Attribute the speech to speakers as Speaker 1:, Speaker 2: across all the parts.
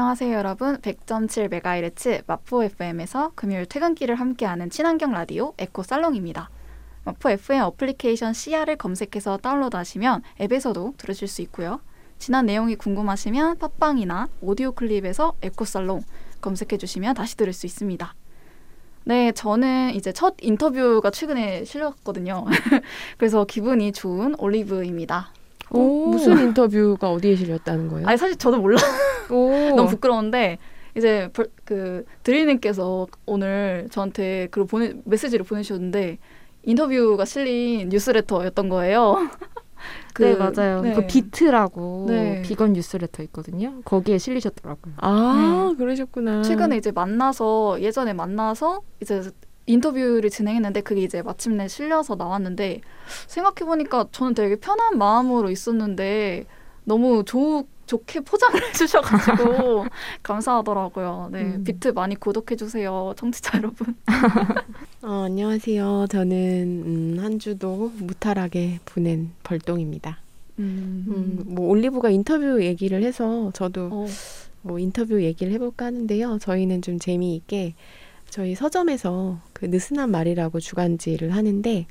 Speaker 1: 안녕하세요 여러분 100.7MHz 마포 FM에서 금요일 퇴근길을 함께하는 친환경 라디오 에코 살롱입니다. 마포 FM 어플리케이션 CR을 검색해서 다운로드하시면 앱에서도 들으실 수 있고요. 지난 내용이 궁금하시면 팟빵이나 오디오 클립에서 에코 살롱 검색해 주시면 다시 들을 수 있습니다. 네, 저는 이제 첫 인터뷰가 최근에 실렸거든요. 그래서 기분이 좋은 올리브입니다.
Speaker 2: 오. 무슨 인터뷰가 어디에 실렸다는 거예요?
Speaker 1: 아니 사실 저도 몰라. 너무 부끄러운데 이제 그 드리님께서 오늘 저한테 그 보내 메시지를 보내주셨는데 인터뷰가 실린 뉴스레터였던 거예요.
Speaker 3: 그, 네 맞아요. 네. 그 비트라고 네. 비건 뉴스레터 있거든요. 거기에 실리셨더라고요.
Speaker 2: 아 네. 그러셨구나.
Speaker 1: 최근에 이제 만나서 예전에 만나서 이제 인터뷰를 진행했는데 그게 이제 마침내 실려서 나왔는데 생각해 보니까 저는 되게 편한 마음으로 있었는데 너무 좋 좋게 포장을 해주셔가지고 감사하더라고요. 네, 음. 비트 많이 구독해 주세요, 청취자 여러분.
Speaker 2: 어, 안녕하세요. 저는 음, 한 주도 무탈하게 보낸 벌동입니다. 음. 음, 뭐 올리브가 인터뷰 얘기를 해서 저도 어. 뭐 인터뷰 얘기를 해볼까 하는데요. 저희는 좀 재미있게 저희 서점에서 그 느슨한 말이라고 주간지를 하는데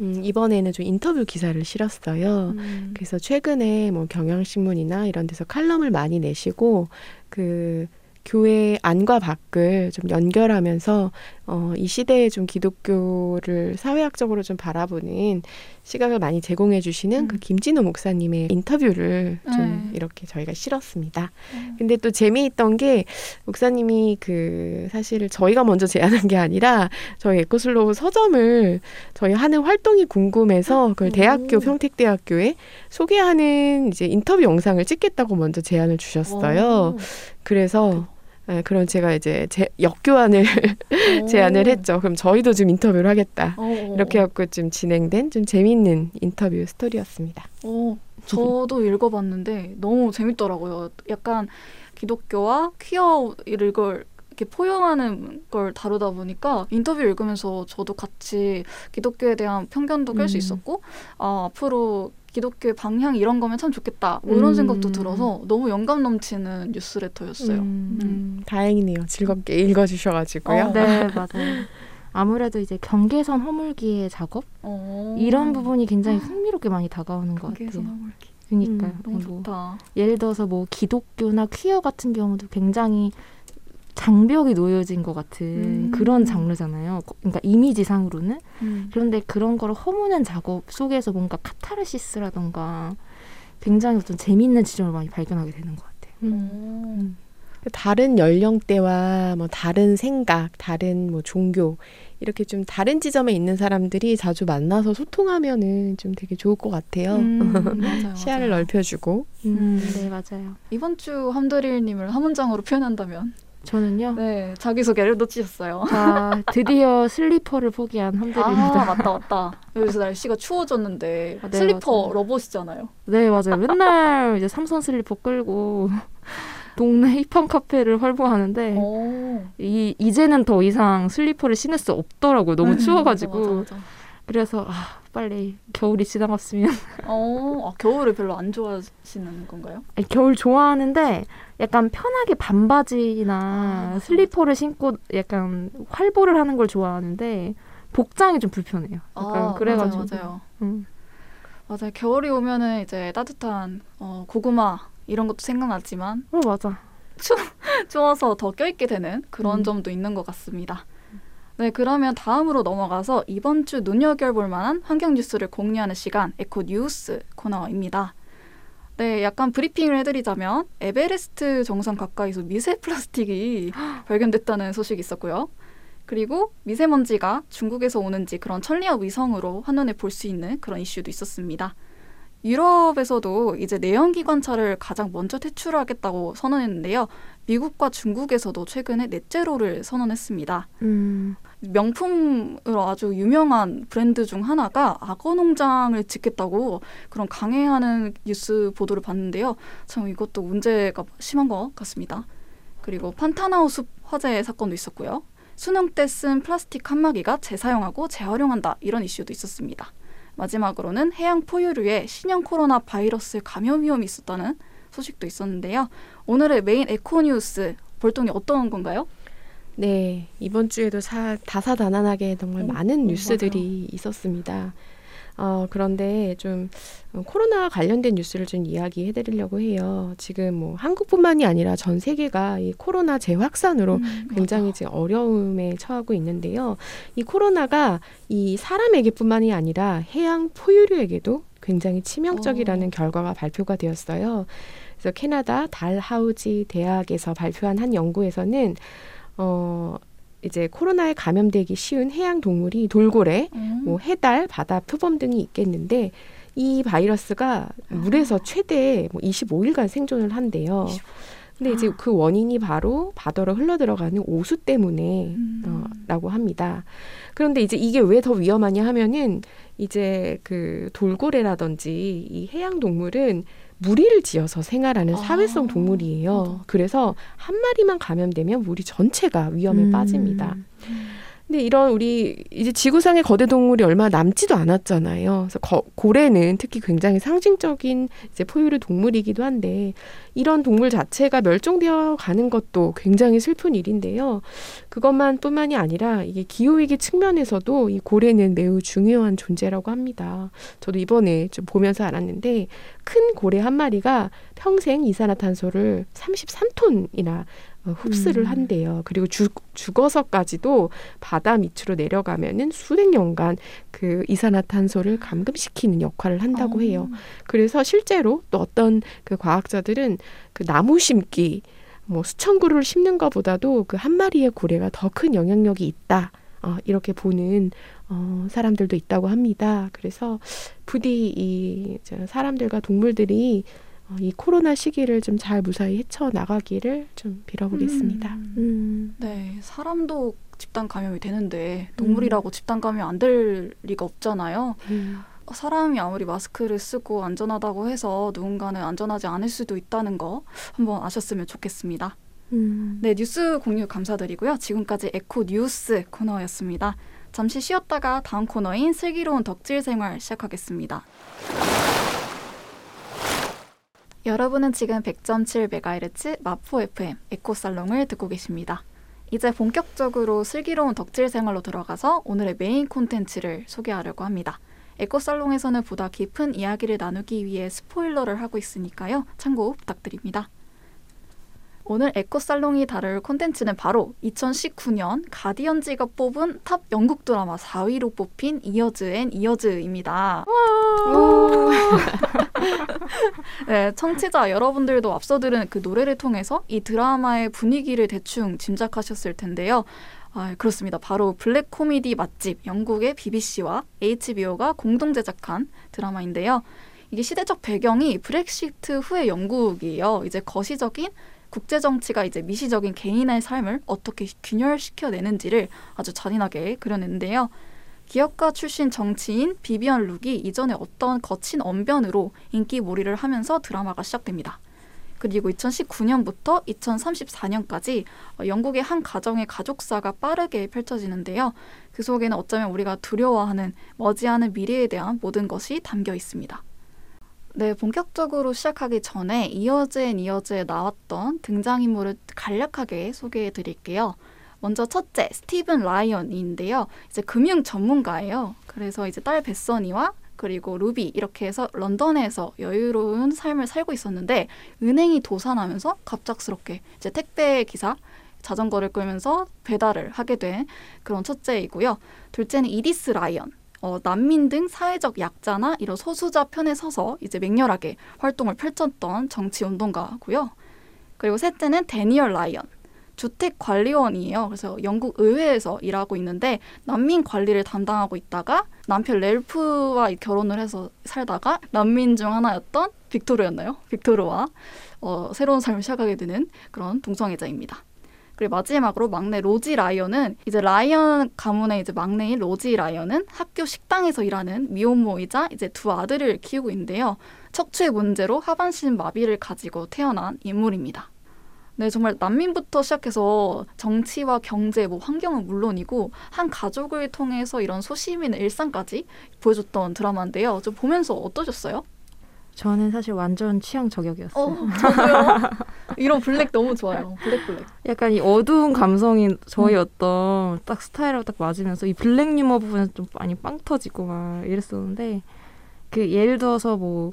Speaker 2: 음, 이번에는 좀 인터뷰 기사를 실었어요. 음. 그래서 최근에 뭐 경향신문이나 이런 데서 칼럼을 많이 내시고 그 교회 안과 밖을 좀 연결하면서 어, 이 시대에 좀 기독교를 사회학적으로 좀 바라보는 시각을 많이 제공해 주시는 음. 그 김진호 목사님의 인터뷰를 좀 네. 이렇게 저희가 실었습니다. 음. 근데 또 재미있던 게 목사님이 그 사실 저희가 먼저 제안한 게 아니라 저희 에코슬로우 서점을 저희 하는 활동이 궁금해서 그걸 대학교 평택대학교에 소개하는 이제 인터뷰 영상을 찍겠다고 먼저 제안을 주셨어요. 오. 그래서 네, 그럼 제가 이제 제 역교환을 제안을 했죠. 그럼 저희도 좀 인터뷰를 하겠다. 오. 이렇게 해갖고 좀 진행된 좀 재미있는 인터뷰 스토리였습니다.
Speaker 1: 오, 저도 읽어봤는데 너무 재밌더라고요. 약간 기독교와 퀴어를 걸 이렇게 포용하는 걸 다루다 보니까 인터뷰 읽으면서 저도 같이 기독교에 대한 편견도 깰수 음. 있었고 아, 앞으로 기독교의 방향 이런 거면 참 좋겠다. 뭐 이런 음. 생각도 들어서 너무 영감 넘치는 뉴스레터였어요. 음.
Speaker 2: 음. 다행이네요. 즐겁게 읽어주셔가지고요.
Speaker 3: 어. 네, 맞아요. 아무래도 이제 경계선 허물기의 작업 어. 이런 부분이 굉장히 흥미롭게 많이 다가오는 것 같아요. 허물기. 그니까요. 음,
Speaker 1: 너무 뭐, 좋다.
Speaker 3: 예를 들어서 뭐 기독교나 퀴어 같은 경우도 굉장히 장벽이 놓여진 것 같은 음. 그런 장르잖아요. 그러니까 이미지상으로는. 음. 그런데 그런 걸 허무는 작업 속에서 뭔가 카타르시스라던가 굉장히 어떤 재미있는 지점을 많이 발견하게 되는 것 같아요. 음. 음.
Speaker 2: 다른 연령대와 뭐 다른 생각, 다른 뭐 종교 이렇게 좀 다른 지점에 있는 사람들이 자주 만나서 소통하면은 좀 되게 좋을 것 같아요. 음, 맞아요, 시야를 맞아요. 넓혀주고.
Speaker 3: 음, 네 맞아요.
Speaker 1: 이번 주 함드릴님을 한 문장으로 표현한다면
Speaker 3: 저는요.
Speaker 1: 네, 자기 소개를 놓치셨어요.
Speaker 3: 자, 드디어 슬리퍼를 포기한 함들입니다.
Speaker 1: 아, 맞다, 맞다. 여기서 날씨가 추워졌는데 아, 네, 슬리퍼 맞아요. lover시잖아요.
Speaker 3: 네, 맞아요. 맨날 이제 삼선 슬리퍼 끌고 동네 힙한 카페를 활보하는데 오. 이 이제는 더 이상 슬리퍼를 신을 수 없더라고요. 너무 음, 추워가지고. 맞아, 맞아, 맞아. 그래서 아, 빨리 겨울이 지나갔으면.
Speaker 1: 어, 아, 겨울을 별로 안 좋아하시는 건가요?
Speaker 3: 아니, 겨울 좋아하는데 약간 편하게 반바지나 아, 슬리퍼를 신고 약간 활보를 하는 걸 좋아하는데 복장이 좀 불편해요. 약간 아, 그래가지고.
Speaker 1: 맞아요, 맞아요. 음. 맞아요. 겨울이 오면은 이제 따뜻한 어, 고구마 이런 것도 생각나지만.
Speaker 3: 어 맞아.
Speaker 1: 추, 추워서 더 껴입게 되는 그런 음. 점도 있는 것 같습니다. 네, 그러면 다음으로 넘어가서 이번 주 눈여겨볼 만한 환경 뉴스를 공유하는 시간 에코 뉴스 코너입니다. 네, 약간 브리핑을 해드리자면 에베레스트 정상 가까이서 미세 플라스틱이 발견됐다는 소식이 있었고요. 그리고 미세먼지가 중국에서 오는지 그런 천리학 위성으로 한눈에 볼 수 있는 그런 이슈도 있었습니다. 유럽에서도 이제 내연기 관차를 가장 먼저 퇴출하겠다고 선언했는데요. 미국과 중국에서도 최근에 넷제로를 선언했습니다. 음. 명품으로 아주 유명한 브랜드 중 하나가 악어 농장을 짓겠다고 그런 강행하는 뉴스 보도를 봤는데요. 참 이것도 문제가 심한 것 같습니다. 그리고 판타나우 숲 화재 사건도 있었고요. 수능 때 쓴 플라스틱 칸막이가 재사용하고 재활용한다 이런 이슈도 있었습니다. 마지막으로는 해양 포유류에 신형 코로나 바이러스 감염 위험이 있었다는 소식도 있었는데요. 오늘의 메인 에코뉴스 볼동이 어떤 건가요?
Speaker 2: 네, 이번 주에도 사, 다사다난하게 정말 오, 많은 오, 뉴스들이 맞아요. 있었습니다. 어, 그런데 좀 코로나 관련된 뉴스를 좀 이야기해 드리려고 해요. 지금 뭐 한국뿐만이 아니라 전 세계가 이 코로나 재확산으로 음, 굉장히 지금 어려움에 처하고 있는데요. 이 코로나가 이 사람에게뿐만이 아니라 해양 포유류에게도 굉장히 치명적이라는 오. 어. 결과가 발표가 되었어요. 그래서 캐나다 달하우지 대학에서 발표한 한 연구에서는 어 이제 코로나에 감염되기 쉬운 해양 동물이 돌고래, 음. 뭐 해달, 바다 표범 등이 있겠는데 이 바이러스가 아. 물에서 최대 뭐 25일간 생존을 한대요. 25. 근데 이제 아. 그 원인이 바로 바다로 흘러 들어가는 오수 때문에 음. 어, 라고 합니다. 그런데 이제 이게 왜 더 위험하냐 하면은 이제 그 돌고래라든지 이 해양 동물은 무리를 지어서 생활하는 아. 사회성 동물이에요. 어. 그래서 한 마리만 감염되면 무리 전체가 위험에 음. 빠집니다. 음. 근데 이런 우리 이제 지구상의 거대 동물이 얼마 남지도 않았잖아요. 그래서 거, 고래는 특히 굉장히 상징적인 이제 포유류 동물이기도 한데 이런 동물 자체가 멸종되어 가는 것도 굉장히 슬픈 일인데요. 그것만 뿐만이 아니라 이게 기후 위기 측면에서도 이 고래는 매우 중요한 존재라고 합니다. 저도 이번에 좀 보면서 알았는데 큰 고래 한 마리가 평생 이산화탄소를 33톤이나 어, 흡수를 음. 한대요. 그리고 죽, 죽어서까지도 바다 밑으로 내려가면은 수백 년간 그 이산화탄소를 감금시키는 역할을 한다고 어. 해요. 그래서 실제로 또 어떤 그 과학자들은 그 나무 심기 뭐 수천 그루를 심는 것보다도 그 한 마리의 고래가 더 큰 영향력이 있다. 어, 이렇게 보는 어, 사람들도 있다고 합니다. 그래서 부디 이 사람들과 동물들이 어, 이 코로나 시기를 좀 잘 무사히 헤쳐 나가기를 좀 빌어보겠습니다. 음.
Speaker 1: 음. 네, 사람도 집단 감염이 되는데 동물이라고 음. 집단 감염이 안될 리가 없잖아요. 음. 사람이 아무리 마스크를 쓰고 안전하다고 해서 누군가는 안전하지 않을 수도 있다는 거 한번 아셨으면 좋겠습니다. 음. 네, 뉴스 공유 감사드리고요. 지금까지 에코 뉴스 코너였습니다. 잠시 쉬었다가 다음 코너인 슬기로운 덕질 생활 시작하겠습니다. 여러분은 지금 100.7MHz 마포 FM 에코살롱을 듣고 계십니다. 이제 본격적으로 슬기로운 덕질 생활로 들어가서 오늘의 메인 콘텐츠를 소개하려고 합니다. 에코살롱에서는 보다 깊은 이야기를 나누기 위해 스포일러를 하고 있으니까요. 참고 부탁드립니다. 오늘 에코살롱이 다룰 콘텐츠는 바로 2019년 가디언지가 뽑은 top 영국 드라마 4위로 뽑힌 Years and Years입니다. 네, 청취자 여러분들도 앞서 들은 그 노래를 통해서 이 드라마의 분위기를 대충 짐작하셨을 텐데요. 아, 그렇습니다. 바로 블랙 코미디 맛집 영국의 BBC와 HBO가 공동 제작한 드라마인데요. 이게 시대적 배경이 브렉시트 후의 영국이에요. 이제 거시적인 국제 정치가 이제 미시적인 개인의 삶을 어떻게 균열시켜 내는지를 아주 잔인하게 그려냈는데요. 기업가 출신 정치인 비비언 룩이 이전에 어떤 거친 언변으로 인기 몰이를 하면서 드라마가 시작됩니다. 그리고 2019년부터 2034년까지 영국의 한 가정의 가족사가 빠르게 펼쳐지는데요. 그 속에는 어쩌면 우리가 두려워하는 머지않은 미래에 대한 모든 것이 담겨 있습니다. 네, 본격적으로 시작하기 전에 이어즈 앤 이어즈에 나왔던 등장인물을 간략하게 소개해 드릴게요. 먼저 첫째, 스티븐 라이언인데요. 이제 금융 전문가예요. 그래서 이제 딸 베서니와 그리고 루비 이렇게 해서 런던에서 여유로운 삶을 살고 있었는데 은행이 도산하면서 갑작스럽게 이제 택배 기사 자전거를 끌면서 배달을 하게 된 그런 첫째이고요. 둘째는 이디스 라이언. 어, 난민 등 사회적 약자나 이런 소수자 편에 서서 이제 맹렬하게 활동을 펼쳤던 정치 운동가고요. 그리고 셋째는 데니얼 라이언. 주택 관리원이에요. 그래서 영국 의회에서 일하고 있는데 난민 관리를 담당하고 있다가 남편 렐프와 결혼을 해서 살다가 난민 중 하나였던 빅토르였나요? 빅토르와 어, 새로운 삶을 시작하게 되는 그런 동성애자입니다. 그리고 마지막으로 막내 로지 라이언은 이제 라이언 가문의 이제 막내인 로지 라이언은 학교 식당에서 일하는 미혼모이자 이제 두 아들을 키우고 있는데요. 척추의 문제로 하반신 마비를 가지고 태어난 인물입니다. 네, 정말 난민부터 시작해서 정치와 경제, 뭐 환경은 물론이고 한 가족을 통해서 이런 소시민의 일상까지 보여줬던 드라마인데요. 좀 보면서 어떠셨어요?
Speaker 3: 저는 사실 완전 취향 저격이었어요. 어,
Speaker 1: 저도요. 이런 블랙 너무 좋아요. 블랙 블랙.
Speaker 3: 약간 이 어두운 감성이 저희 음. 어떤 딱 스타일하고 딱 맞으면서 이 블랙 유머 부분은 좀 많이 빵 터지고 막 이랬었는데 그 예를 들어서 뭐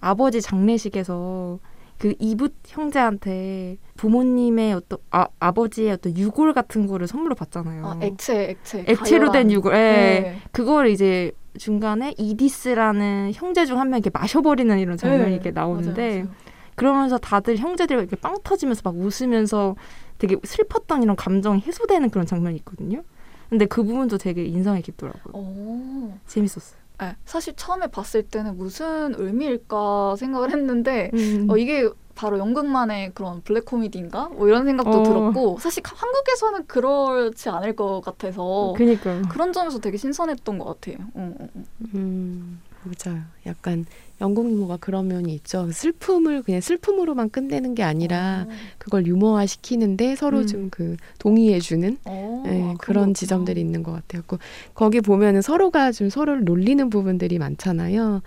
Speaker 3: 아버지 장례식에서 그 의붓 형제한테 부모님의 어떤 아, 아버지의 어떤 유골 같은 거를 선물로 받잖아요.
Speaker 1: 아, 액체, 액체.
Speaker 3: 액체로 가열한. 된 유골. 예. 네. 그걸 이제 중간에 이디스라는 형제 중 한 명 이 렇게 마셔버리는 이런 장면이 네. 이렇게 나오는데 맞아요, 맞아요. 그러면서 다들 형제들이 이렇게 빵 터지면서 막 웃으면서 되게 슬펐던 이런 감정이 해소되는 그런 장면이 있거든요. 근데 그 부분도 되게 인상이 깊더라고요. 오. 재밌었어요.
Speaker 1: 네, 사실 처음에 봤을 때는 무슨 의미일까 생각을 했는데 음. 어, 이게 바로 연극만의 그런 블랙 코미디인가? 뭐 이런 생각도 어. 들었고 사실 한국에서는 그렇지 않을 것 같아서
Speaker 3: 그니까
Speaker 1: 그런 점에서 되게 신선했던 것 같아요. 어, 어, 어.
Speaker 2: 음, 맞아요. 약간 영국 유머가 그런 면이 있죠. 슬픔을 그냥 슬픔으로만 끝내는 게 아니라 오. 어. 그걸 유머화 시키는데 서로 음. 좀그 동의해주는 어, 네, 그런 지점들이 있는 것 같아요. 그, 거기 보면은 서로가 좀 서로를 놀리는 부분들이 많잖아요.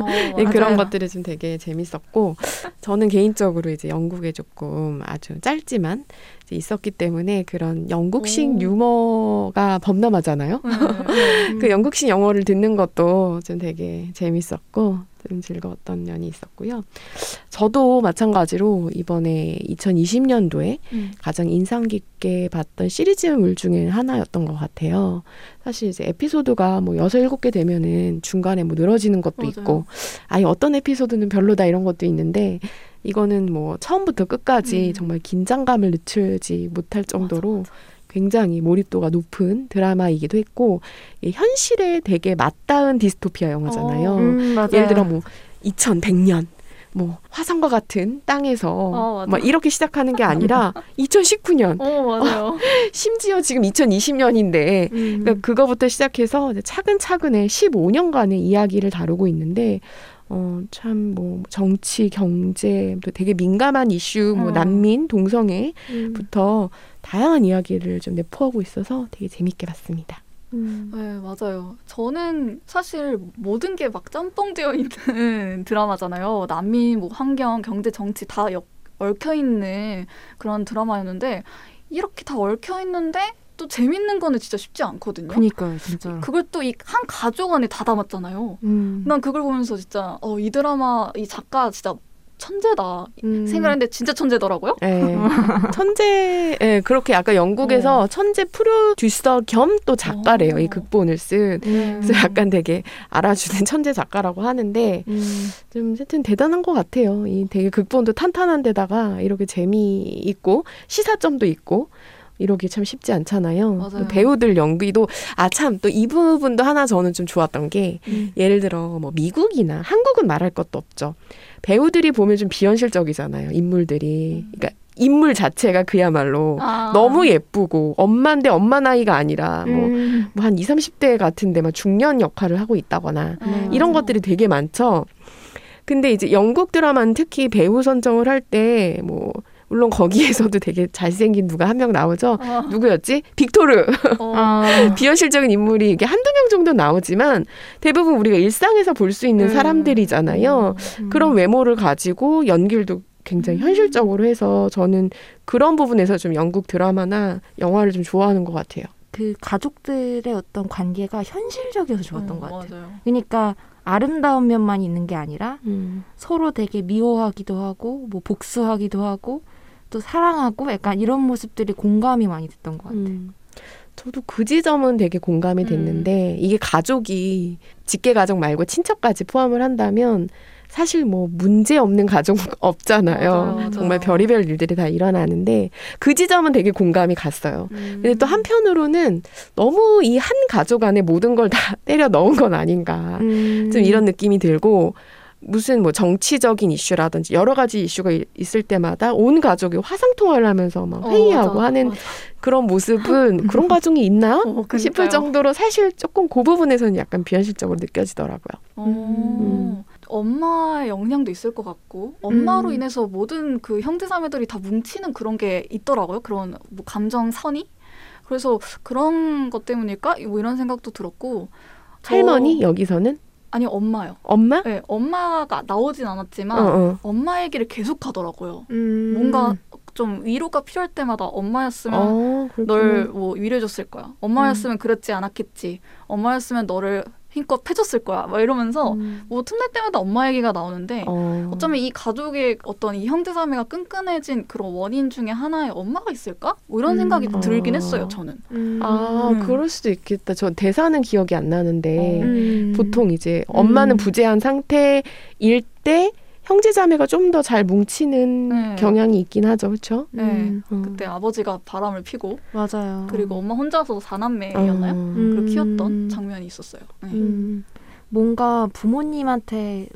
Speaker 2: 어, 네, 그런 것들이 좀 되게 재밌었고 저는 개인적으로 이제 영국에 조금 아주 짧지만 있었기 때문에 그런 영국식 오. 유머가 범람하잖아요. 음, 음. 그 영국식 영어를 듣는 것도 좀 되게 재밌었고 좀 즐거웠던 면이 있었고요. 저도 마찬가지로 이번에 2020년도에 음. 가장 인상 깊게 봤던 시리즈물 중에 하나였던 것 같아요. 사실 이제 에피소드가 뭐 여섯 일곱 개 되면은 중간에 뭐 늘어지는 것도 맞아요. 있고, 아예 어떤 에피소드는 별로다 이런 것도 있는데 이거는 뭐 처음부터 끝까지 음. 정말 긴장감을 늦추지 못할 정도로 맞아, 맞아. 굉장히 몰입도가 높은 드라마이기도 했고 현실에 되게 맞닿은 디스토피아 영화잖아요. 어, 음, 예를 들어 뭐 2100년 뭐 화성과 같은 땅에서 어, 막 이렇게 시작하는 게 아니라 2019년.
Speaker 1: 어, 맞아요. 어,
Speaker 2: 심지어 지금 2020년인데 음. 그러니까 그거부터 시작해서 차근차근의 15년간의 이야기를 다루고 있는데 어, 참, 뭐, 정치, 경제, 또 되게 민감한 이슈, 뭐, 어. 난민, 동성애부터 음. 다양한 이야기를 좀 내포하고 있어서 되게 재밌게 봤습니다.
Speaker 1: 음. 네, 맞아요. 저는 사실 모든 게 막 짬뽕되어 있는 드라마잖아요. 난민, 뭐, 환경, 경제, 정치 다 엮, 얽혀 있는 그런 드라마였는데, 이렇게 다 얽혀 있는데, 또 재밌는 거는 진짜 쉽지 않거든요.
Speaker 3: 그니까요, 진짜.
Speaker 1: 그걸 또 이 한 가족 안에 다 담았잖아요. 음. 난 그걸 보면서 진짜 어, 이 드라마 이 작가 진짜 천재다 음. 생각했는데 진짜 천재더라고요.
Speaker 2: 네. 천재, 예, 그렇게 아까 영국에서 어. 천재 프로듀서 겸 또 작가래요. 어. 이 극본을 쓴. 음. 그래서 약간 되게 알아주는 천재 작가라고 하는데 음. 좀 하여튼 대단한 것 같아요. 이 되게 극본도 탄탄한데다가 이렇게 재미 있고 시사점도 있고 이러기 참 쉽지 않잖아요. 배우들 연기도 아 참 또 이 부분도 하나 저는 좀 좋았던 게 음. 예를 들어 뭐 미국이나 한국은 말할 것도 없죠. 배우들이 보면 좀 비현실적이잖아요. 인물들이. 음. 그러니까 인물 자체가 그야말로 아. 너무 예쁘고 엄마인데 엄마 나이가 아니라 뭐한 음. 뭐 2, 30대 같은데 막 중년 역할을 하고 있다거나 음. 이런 것들이 되게 많죠. 근데 이제 영국 드라마는 특히 배우 선정을 할 때 뭐 물론 거기에서도 되게 잘생긴 누가 한 명 나오죠. 어. 누구였지? 빅토르. 어. 비현실적인 인물이 이게 한두 명 정도 나오지만 대부분 우리가 일상에서 볼 수 있는 음. 사람들이잖아요. 음. 그런 외모를 가지고 연기도 굉장히 음. 현실적으로 해서 저는 그런 부분에서 좀 영국 드라마나 영화를 좀 좋아하는 것 같아요.
Speaker 3: 그 가족들의 어떤 관계가 현실적이어서 좋았던 음, 것 같아요. 맞아요. 그러니까 아름다운 면만 있는 게 아니라 음. 서로 되게 미워하기도 하고 뭐 복수하기도 하고 또 사랑하고 약간 이런 모습들이 공감이 많이 됐던 것 같아요. 음.
Speaker 2: 저도 그 지점은 되게 공감이 음. 됐는데 음. 이게 가족이 직계 가족 말고 친척까지 포함을 한다면 사실 뭐 문제 없는 가족 없잖아요. 맞아요, 맞아요. 정말 별의별 일들이 다 일어나는데 그 지점은 되게 공감이 갔어요. 음. 근데 또 한편으로는 너무 이 한 가족 안에 모든 걸 다 때려 넣은 건 아닌가. 음. 좀 이런 느낌이 들고 무슨 뭐 정치적인 이슈라든지 여러 가지 이슈가 있을 때마다 온 가족이 화상 통화를 하면서 막 어, 회의하고 어, 하는 맞아. 그런 모습은 그런 가정이 있나 어, 싶을 정도로 사실 조금 그 부분에서는 약간 비현실적으로 느껴지더라고요. 어.
Speaker 1: 음. 엄마의 영향도 있을 것 같고 엄마로 음. 인해서 모든 그 형제자매들이 다 뭉치는 그런 게 있더라고요. 그런 뭐 감정 선이 그래서 그런 것 때문일까? 뭐 이런 생각도 들었고
Speaker 2: 할머니 여기서는
Speaker 1: 아니 엄마요.
Speaker 2: 엄마?
Speaker 1: 네, 엄마가 나오진 않았지만 어, 어. 엄마 얘기를 계속 하더라고요. 음. 뭔가 좀 위로가 필요할 때마다 엄마였으면 어, 널뭐 위로해줬을 거야. 엄마였으면 음. 그랬지 않았겠지. 엄마였으면 너를 힘껏 패줬을 거야. 막 이러면서 음. 뭐 틈날 때마다 엄마 얘기가 나오는데 어. 어쩌면 이 가족의 어떤 이 형제자매가 끈끈해진 그런 원인 중에 하나에 엄마가 있을까? 뭐 이런 음. 생각이 음. 들긴 했어요. 저는.
Speaker 2: 음. 아 음. 그럴 수도 있겠다. 저 대사는 기억이 안 나는데 어. 음. 보통 이제 엄마는 부재한 상태일 때 형제자매가 좀 더 잘 뭉치는 네. 경향이 있긴 하죠, 그렇죠?
Speaker 1: 네. 음. 그때 아버지가 바람을 피고
Speaker 3: 맞아요.
Speaker 1: 그리고 엄마 혼자서 사남매였나요? 음. 그걸 키웠던 장면이 있었어요. 네. 음.
Speaker 3: 뭔가 부모님한테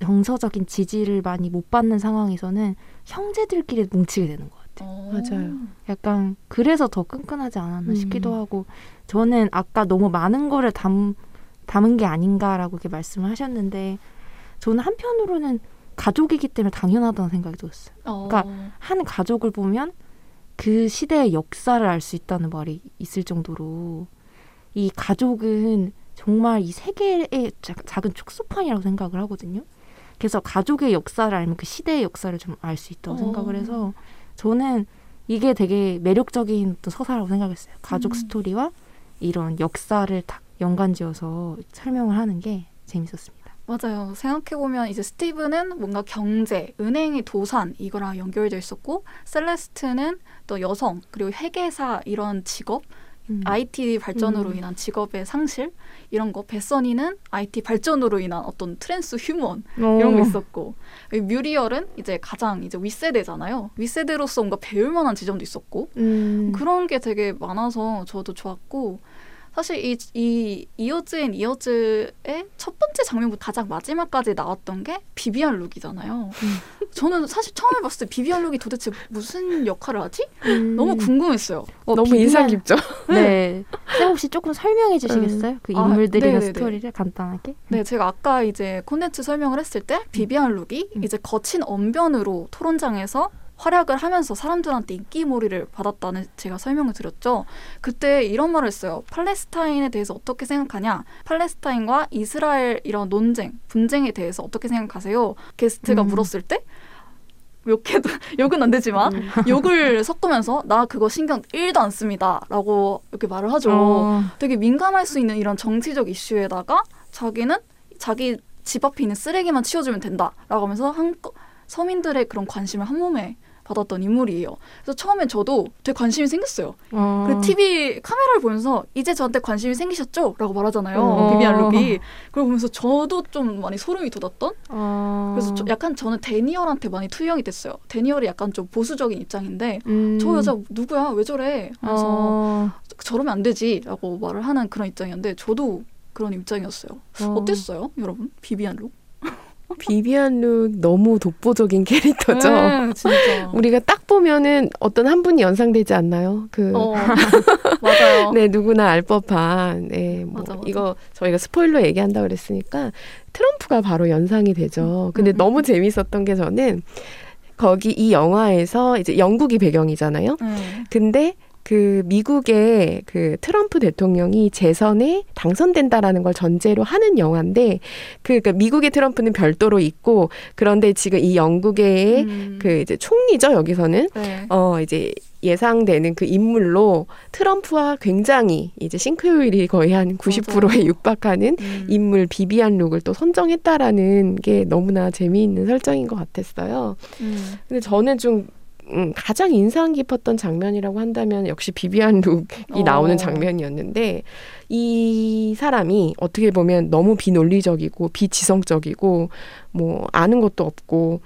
Speaker 3: 정서적인 지지를 많이 못 받는 상황에서는 형제들끼리 뭉치게 되는 것 같아요.
Speaker 2: 오. 맞아요.
Speaker 3: 약간 그래서 더 끈끈하지 않았나 음. 싶기도 하고 저는 아까 너무 많은 거를 담 담은 게 아닌가라고 이렇게 말씀을 하셨는데 저는 한편으로는 가족이기 때문에 당연하다는 생각이 들었어요. 어. 그러니까 한 가족을 보면 그 시대의 역사를 알 수 있다는 말이 있을 정도로 이 가족은 정말 이 세계의 작은 축소판이라고 생각을 하거든요. 그래서 가족의 역사를 알면 그 시대의 역사를 좀 알 수 있다고 어. 생각을 해서 저는 이게 되게 매력적인 또 서사라고 생각했어요. 가족 음. 스토리와 이런 역사를 딱 연관지어서 설명을 하는 게 재밌었습니다.
Speaker 1: 맞아요. 생각해보면 이제 스티브는 뭔가 경제, 은행의 도산 이거랑 연결돼 있었고 셀레스트는 또 여성 그리고 회계사 이런 직업 음. IT 발전으로 음. 인한 직업의 상실 이런 거 베서니는 IT 발전으로 인한 어떤 transhuman 오. 이런 거 있었고 뮤리얼은 이제 가장 이제 윗세대잖아요 윗세대로서 뭔가 배울 만한 지점도 있었고 음. 그런 게 되게 많아서 저도 좋았고 사실 이, 이 이어즈 앤 이어즈의 첫 번째 장면부터 가장 마지막까지 나왔던 게 비비안 룩이잖아요. 음. 저는 사실 처음에 봤을 때 비비안 룩이 도대체 무슨 역할을 하지? 음. 너무 궁금했어요.
Speaker 2: 어, 너무 비비안... 인상 깊죠?
Speaker 3: 네. 쌤 혹시 조금 설명해 주시겠어요? 음. 그 아, 인물들이나 아, 스토리를 간단하게?
Speaker 1: 네, 제가 아까 이제 콘텐츠 설명을 했을 때 비비안 룩이 음. 이제 거친 언변으로 토론장에서 활약을 하면서 사람들한테 인기몰이를 받았다는 제가 설명을 드렸죠. 그때 이런 말을 했어요. 팔레스타인에 대해서 어떻게 생각하냐? 팔레스타인과 이스라엘 이런 논쟁, 분쟁에 대해서 어떻게 생각하세요? 게스트가 음. 물었을 때 욕해도 욕은 안 되지만 음. 욕을 섞으면서 나 그거 신경 1도 안 씁니다라고 이렇게 말을 하죠. 어. 되게 민감할 수 있는 이런 정치적 이슈에다가 자기는 자기 집 앞에 있는 쓰레기만 치워주면 된다라고 하면서 한 서민들의 그런 관심을 한 몸에 받았던 인물이에요. 그래서 처음엔 저도 되게 관심이 생겼어요. 어. 그 TV 카메라를 보면서 이제 저한테 관심이 생기셨죠? 라고 말하잖아요. 어. 비비안 룩이. 그걸 보면서 저도 좀 많이 소름이 돋았던? 어. 그래서 약간 저는 데니얼한테 많이 투영이 됐어요. 데니얼이 약간 좀 보수적인 입장인데 음. 저 여자 누구야? 왜 저래? 그래서 어. 저러면 안 되지 라고 말을 하는 그런 입장이었는데 저도 그런 입장이었어요. 어. 어땠어요? 여러분? 비비안 룩?
Speaker 2: 비비안 룩 너무 독보적인 캐릭터죠. 네, 진짜. 우리가 딱 보면은 어떤 한 분이 연상되지 않나요? 그 어, 맞아요. 네, 누구나 알 법한. 네, 뭐 맞아, 맞아. 이거 저희가 스포일러 얘기한다 그랬으니까 트럼프가 바로 연상이 되죠. 근데 음, 음. 너무 재밌었던 게 저는 거기 이 영화에서 이제 영국이 배경이잖아요. 음. 근데 그 미국의 그 트럼프 대통령이 재선에 당선된다라는 걸 전제로 하는 영화인데 그 그러니까 미국의 트럼프는 별도로 있고 그런데 지금 이 영국의 음. 그 이제 총리죠 여기서는 네. 어 이제 예상되는 그 인물로 트럼프와 굉장히 이제 싱크율이 거의 한 90%에 육박하는 음. 인물 비비안 룩을 또 선정했다라는 게 너무나 재미있는 설정인 것 같았어요. 음. 근데 저는 좀 음, 가장 인상 깊었던 장면이라고 한다면 역시 비비안 룩이 어. 나오는 장면이었는데 이 사람이 어떻게 보면 너무 비논리적이고 비지성적이고 뭐 아는 것도 없고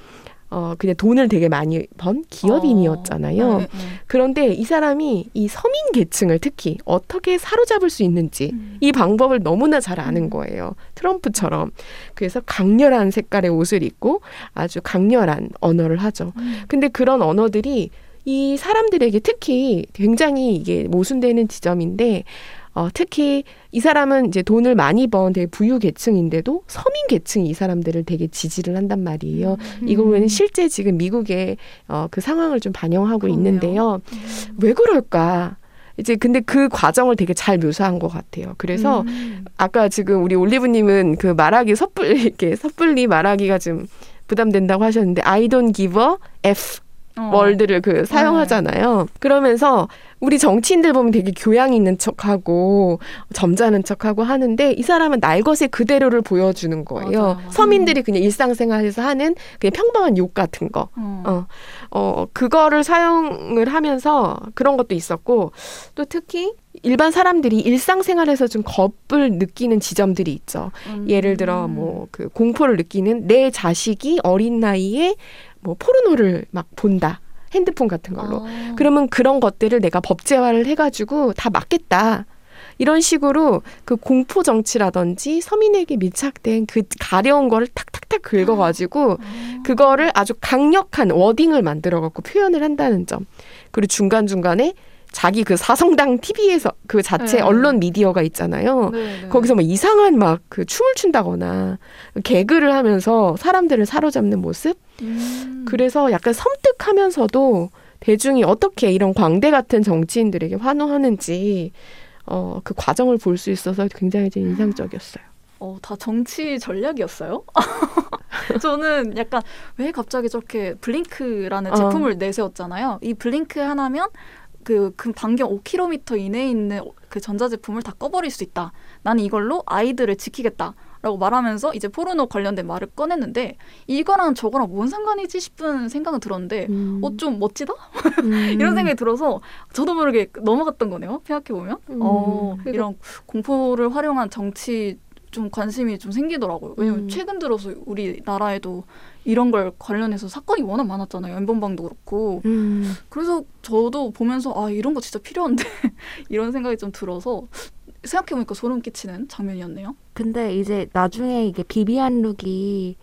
Speaker 2: 어, 그냥 돈을 되게 많이 번 기업인이었잖아요. 어, 네, 네. 그런데 이 사람이 이 서민 계층을 특히 어떻게 사로잡을 수 있는지 음. 이 방법을 너무나 잘 아는 음. 거예요. 트럼프처럼. 그래서 강렬한 색깔의 옷을 입고 아주 강렬한 언어를 하죠. 음. 근데 그런 언어들이 이 사람들에게 특히 굉장히 이게 모순되는 지점인데 어, 특히 이 사람은 이제 돈을 많이 번 되게 부유 계층인데도 서민 계층이 이 사람들을 되게 지지를 한단 말이에요. 음. 이거 보면 실제 지금 미국의 어, 그 상황을 좀 반영하고 그러네요. 있는데요. 음. 왜 그럴까? 이제 근데 그 과정을 되게 잘 묘사한 것 같아요. 그래서 음. 아까 지금 우리 올리브님은 그 말하기 섣불리 이렇게 섣불리 말하기가 좀 부담된다고 하셨는데 I don't give a F 어. 월드를 그 사용하잖아요. 네. 그러면서 우리 정치인들 보면 되게 교양 있는 척하고 점잖은 척하고 하는데 이 사람은 날 것의 그대로를 보여주는 거예요. 맞아요. 서민들이 그냥 일상생활에서 하는 그냥 평범한 욕 같은 거. 어. 어, 어 그거를 사용을 하면서 그런 것도 있었고 또 특히 일반 사람들이 일상생활에서 좀 겁을 느끼는 지점들이 있죠. 음. 예를 들어 뭐 그 공포를 느끼는 내 자식이 어린 나이에 뭐 포르노를 막 본다. 핸드폰 같은 걸로. 아. 그러면 그런 것들을 내가 법제화를 해가지고 다 막겠다. 이런 식으로 그 공포 정치라든지 서민에게 밀착된 그 가려운 거를 탁탁탁 긁어가지고 아. 그거를 아주 강력한 워딩을 만들어갖고 표현을 한다는 점. 그리고 중간중간에 자기 그 사성당 TV에서 그 자체 네. 언론 미디어가 있잖아요. 네, 네. 거기서 막 이상한 막 그 춤을 춘다거나 개그를 하면서 사람들을 사로잡는 모습. 음. 그래서 약간 섬뜩하면서도 대중이 어떻게 이런 광대 같은 정치인들에게 환호하는지 어, 그 과정을 볼 수 있어서 굉장히 좀 인상적이었어요.
Speaker 1: 어, 다 정치 전략이었어요? 저는 약간 왜 갑자기 저렇게 블링크라는 어. 제품을 어. 내세웠잖아요. 이 블링크 하나면 그, 그 반경 5km 이내에 있는 그 전자제품을 다 꺼버릴 수 있다. 나는 이걸로 아이들을 지키겠다. 라고 말하면서 이제 포르노 관련된 말을 꺼냈는데 이거랑 저거랑 뭔 상관이지 싶은 생각은 들었는데 음. 어좀 멋지다 음. 이런 생각이 들어서 저도 모르게 넘어갔던 거네요 생각해 보면 음. 어 이런 공포를 활용한 정치 좀 관심이 좀 생기더라고요 왜냐면 음. 최근 들어서 우리나라에도 이런 걸 관련해서 사건이 워낙 많았잖아요. 엠번방도 그렇고. 음. 그래서 저도 보면서 아 이런 거 진짜 필요한데 이런 생각이 좀 들어서 생각해보니까 소름 끼치는 장면이었네요.
Speaker 3: 근데 이제 나중에 이게 비비안 룩이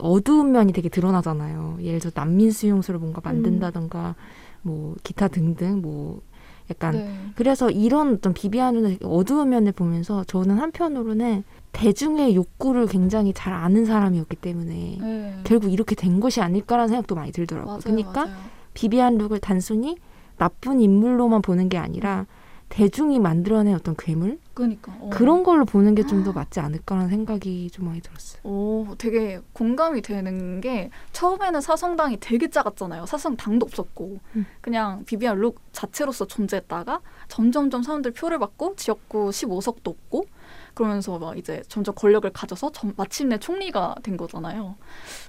Speaker 3: 어두운 면이 되게 드러나잖아요. 예를 들어 난민 수용소를 뭔가 만든다던가 음. 뭐 기타 등등 뭐 약간 네. 그래서 이런 어떤 비비안 룩의 어두운 면을 보면서 저는 한편으로는 대중의 욕구를 굉장히 잘 아는 사람이었기 때문에 네. 결국 이렇게 된 것이 아닐까라는 생각도 많이 들더라고요. 맞아요, 그러니까 맞아요. 비비안 룩을 단순히 나쁜 인물로만 보는 게 아니라 대중이 만들어낸 어떤 괴물
Speaker 1: 그러니까 어.
Speaker 3: 그런 걸로 보는 게 좀 더 맞지 않을까라는 생각이 좀 많이 들었어요.
Speaker 1: 오, 되게 공감이 되는 게 처음에는 사성당이 되게 작았잖아요. 사성당도 없었고 음. 그냥 비비안 룩 자체로서 존재했다가 점점점 사람들 표를 받고 지역구 15석도 없고 그러면서 막 이제 점점 권력을 가져서 점, 마침내 총리가 된 거잖아요.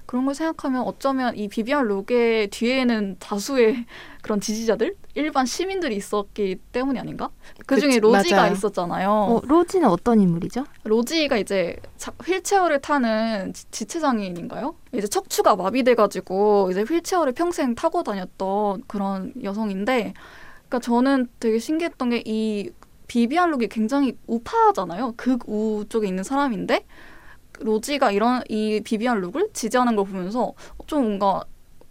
Speaker 1: 그런 걸 생각하면 어쩌면 이 비비안 룩의 뒤에는 다수의 그런 지지자들, 일반 시민들이 있었기 때문이 아닌가? 그 중에 로지가 맞아요. 있었잖아요.
Speaker 3: 어, 로지는 어떤 인물이죠?
Speaker 1: 로지가 이제 휠체어를 타는 지, 체장애인인가요? 이제 척추가 마비돼가지고 이제 휠체어를 평생 타고 다녔던 그런 여성인데, 그러니까 저는 되게 신기했던 게 이 비비안 룩이 굉장히 우파잖아요. 극우 쪽에 있는 사람인데 로지가 이런 이 비비안 룩을 지지하는 걸 보면서 좀 뭔가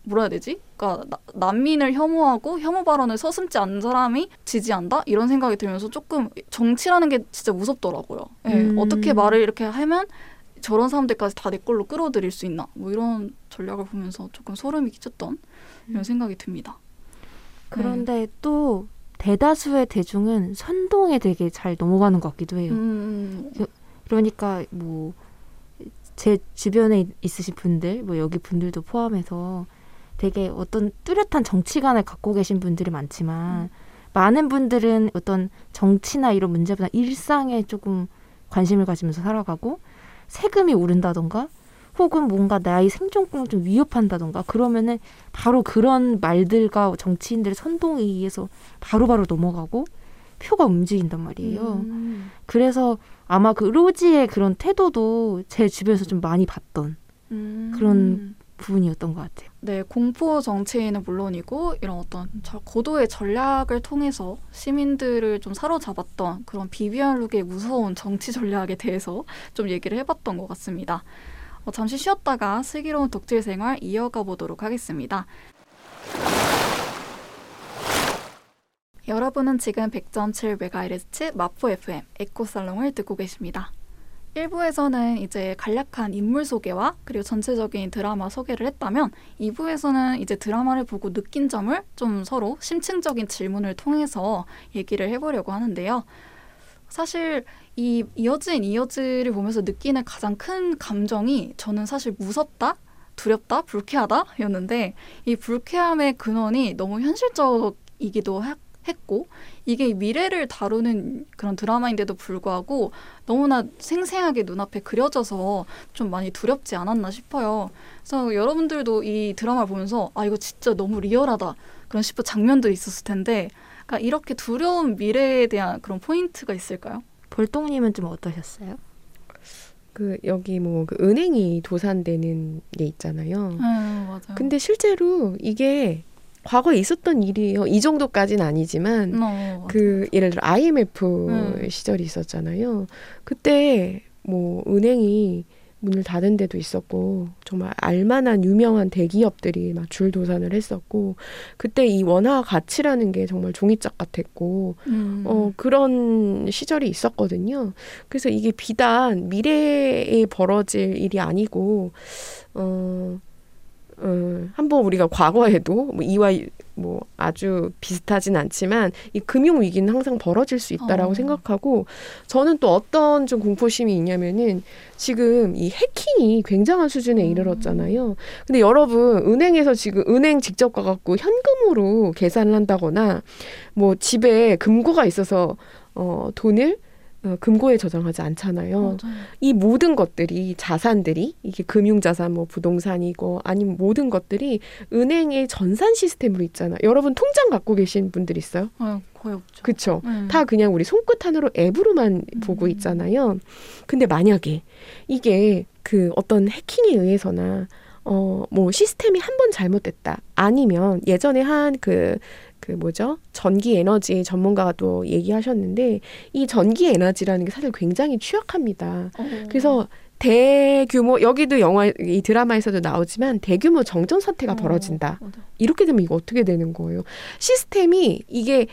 Speaker 1: 뭐라 해야 되지? 그러니까 나, 난민을 혐오하고 혐오 발언을 서슴지 않는 사람이 지지한다 이런 생각이 들면서 조금 정치라는 게 진짜 무섭더라고요. 예, 음. 어떻게 말을 이렇게 하면 저런 사람들까지 다 내 걸로 끌어들일 수 있나? 뭐 이런 전략을 보면서 조금 소름이 끼쳤던 이런 음. 생각이 듭니다.
Speaker 3: 그런데 네. 또 대다수의 대중은 선동에 되게 잘 넘어가는 것 같기도 해요. 음. 그러니까 뭐 제 주변에 있으신 분들, 뭐 여기 분들도 포함해서 되게 어떤 뚜렷한 정치관을 갖고 계신 분들이 많지만 음. 많은 분들은 어떤 정치나 이런 문제보다 일상에 조금 관심을 가지면서 살아가고 세금이 오른다던가 혹은 뭔가 나의 생존권을 좀 위협한다던가 그러면은 바로 그런 말들과 정치인들의 선동에 의해서 바로바로 바로 넘어가고 표가 움직인단 말이에요. 음. 그래서 아마 그 로지의 그런 태도도 제 주변에서 좀 많이 봤던 음. 그런 부분이었던 것 같아요.
Speaker 1: 네, 공포 정치인은 물론이고 이런 어떤 고도의 전략을 통해서 시민들을 좀 사로잡았던 그런 비비안 룩의 무서운 정치 전략에 대해서 좀 얘기를 해봤던 것 같습니다. 어, 잠시 쉬었다가 슬기로운 독질 생활 이어가 보도록 하겠습니다. 여러분은 지금 100.7MHz 마포 FM 에코살롱을 듣고 계십니다. 1부에서는 이제 간략한 인물 소개와 그리고 전체적인 드라마 소개를 했다면 2부에서는 이제 드라마를 보고 느낀 점을 좀 서로 심층적인 질문을 통해서 얘기를 해보려고 하는데요. 사실 이 이어진 이어지를 보면서 느끼는 가장 큰 감정이 저는 사실 무섭다, 두렵다, 불쾌하다였는데 이 불쾌함의 근원이 너무 현실적이기도 했고 이게 미래를 다루는 그런 드라마인데도 불구하고 너무나 생생하게 눈앞에 그려져서 좀 많이 두렵지 않았나 싶어요. 그래서 여러분들도 이 드라마를 보면서 아 이거 진짜 너무 리얼하다 그런 싶은 장면도 있었을 텐데 그러니까 이렇게 두려운 미래에 대한 그런 포인트가 있을까요?
Speaker 3: 볼똥님은 좀 어떠셨어요?
Speaker 2: 그 여기 뭐 그 은행이 도산되는 게 있잖아요.
Speaker 1: 네, 맞아요.
Speaker 2: 근데 실제로 이게 과거에 있었던 일이에요. 이 정도까지는 아니지만 어, 그 예를 들어 IMF 음. 시절이 있었잖아요. 그때 뭐 은행이 문을 닫은 데도 있었고 정말 알만한 유명한 대기업들이 막 줄도산을 했었고 그때 이 원화 가치라는 게 정말 종이짝 같았고 음. 어 그런 시절이 있었거든요. 그래서 이게 비단 미래에 벌어질 일이 아니고 어 어, 한번 우리가 과거에도 뭐 이와 뭐 아주 비슷하진 않지만 이 금융 위기는 항상 벌어질 수 있다라고 어. 생각하고 저는 또 어떤 좀 공포심이 있냐면은 지금 이 해킹이 굉장한 수준에 음. 이르렀잖아요. 근데 여러분 은행에서 지금 은행 직접 가갖고 현금으로 계산을 한다거나 뭐 집에 금고가 있어서 어 돈을 어, 금고에 저장하지 않잖아요. 맞아요. 이 모든 것들이 자산들이 이게 금융 자산 뭐 부동산이고 아니면 모든 것들이 은행의 전산 시스템으로 있잖아요. 여러분 통장 갖고 계신 분들 있어요?
Speaker 1: 아, 거의 없죠.
Speaker 2: 그렇죠. 음. 다 그냥 우리 손끝 하나로 앱으로만 음. 보고 있잖아요. 근데 만약에 이게 그 어떤 해킹에 의해서나 어, 뭐 시스템이 한 번 잘못됐다. 아니면 예전에 한 그 그 뭐죠? 전기 에너지 전문가가 또 얘기하셨는데 이 전기 에너지라는 게 사실 굉장히 취약합니다. 어. 그래서 대규모 여기도 영화 이 드라마에서도 나오지만 대규모 정전 사태가 어. 벌어진다. 맞아. 이렇게 되면 이거 어떻게 되는 거예요? 시스템이 이게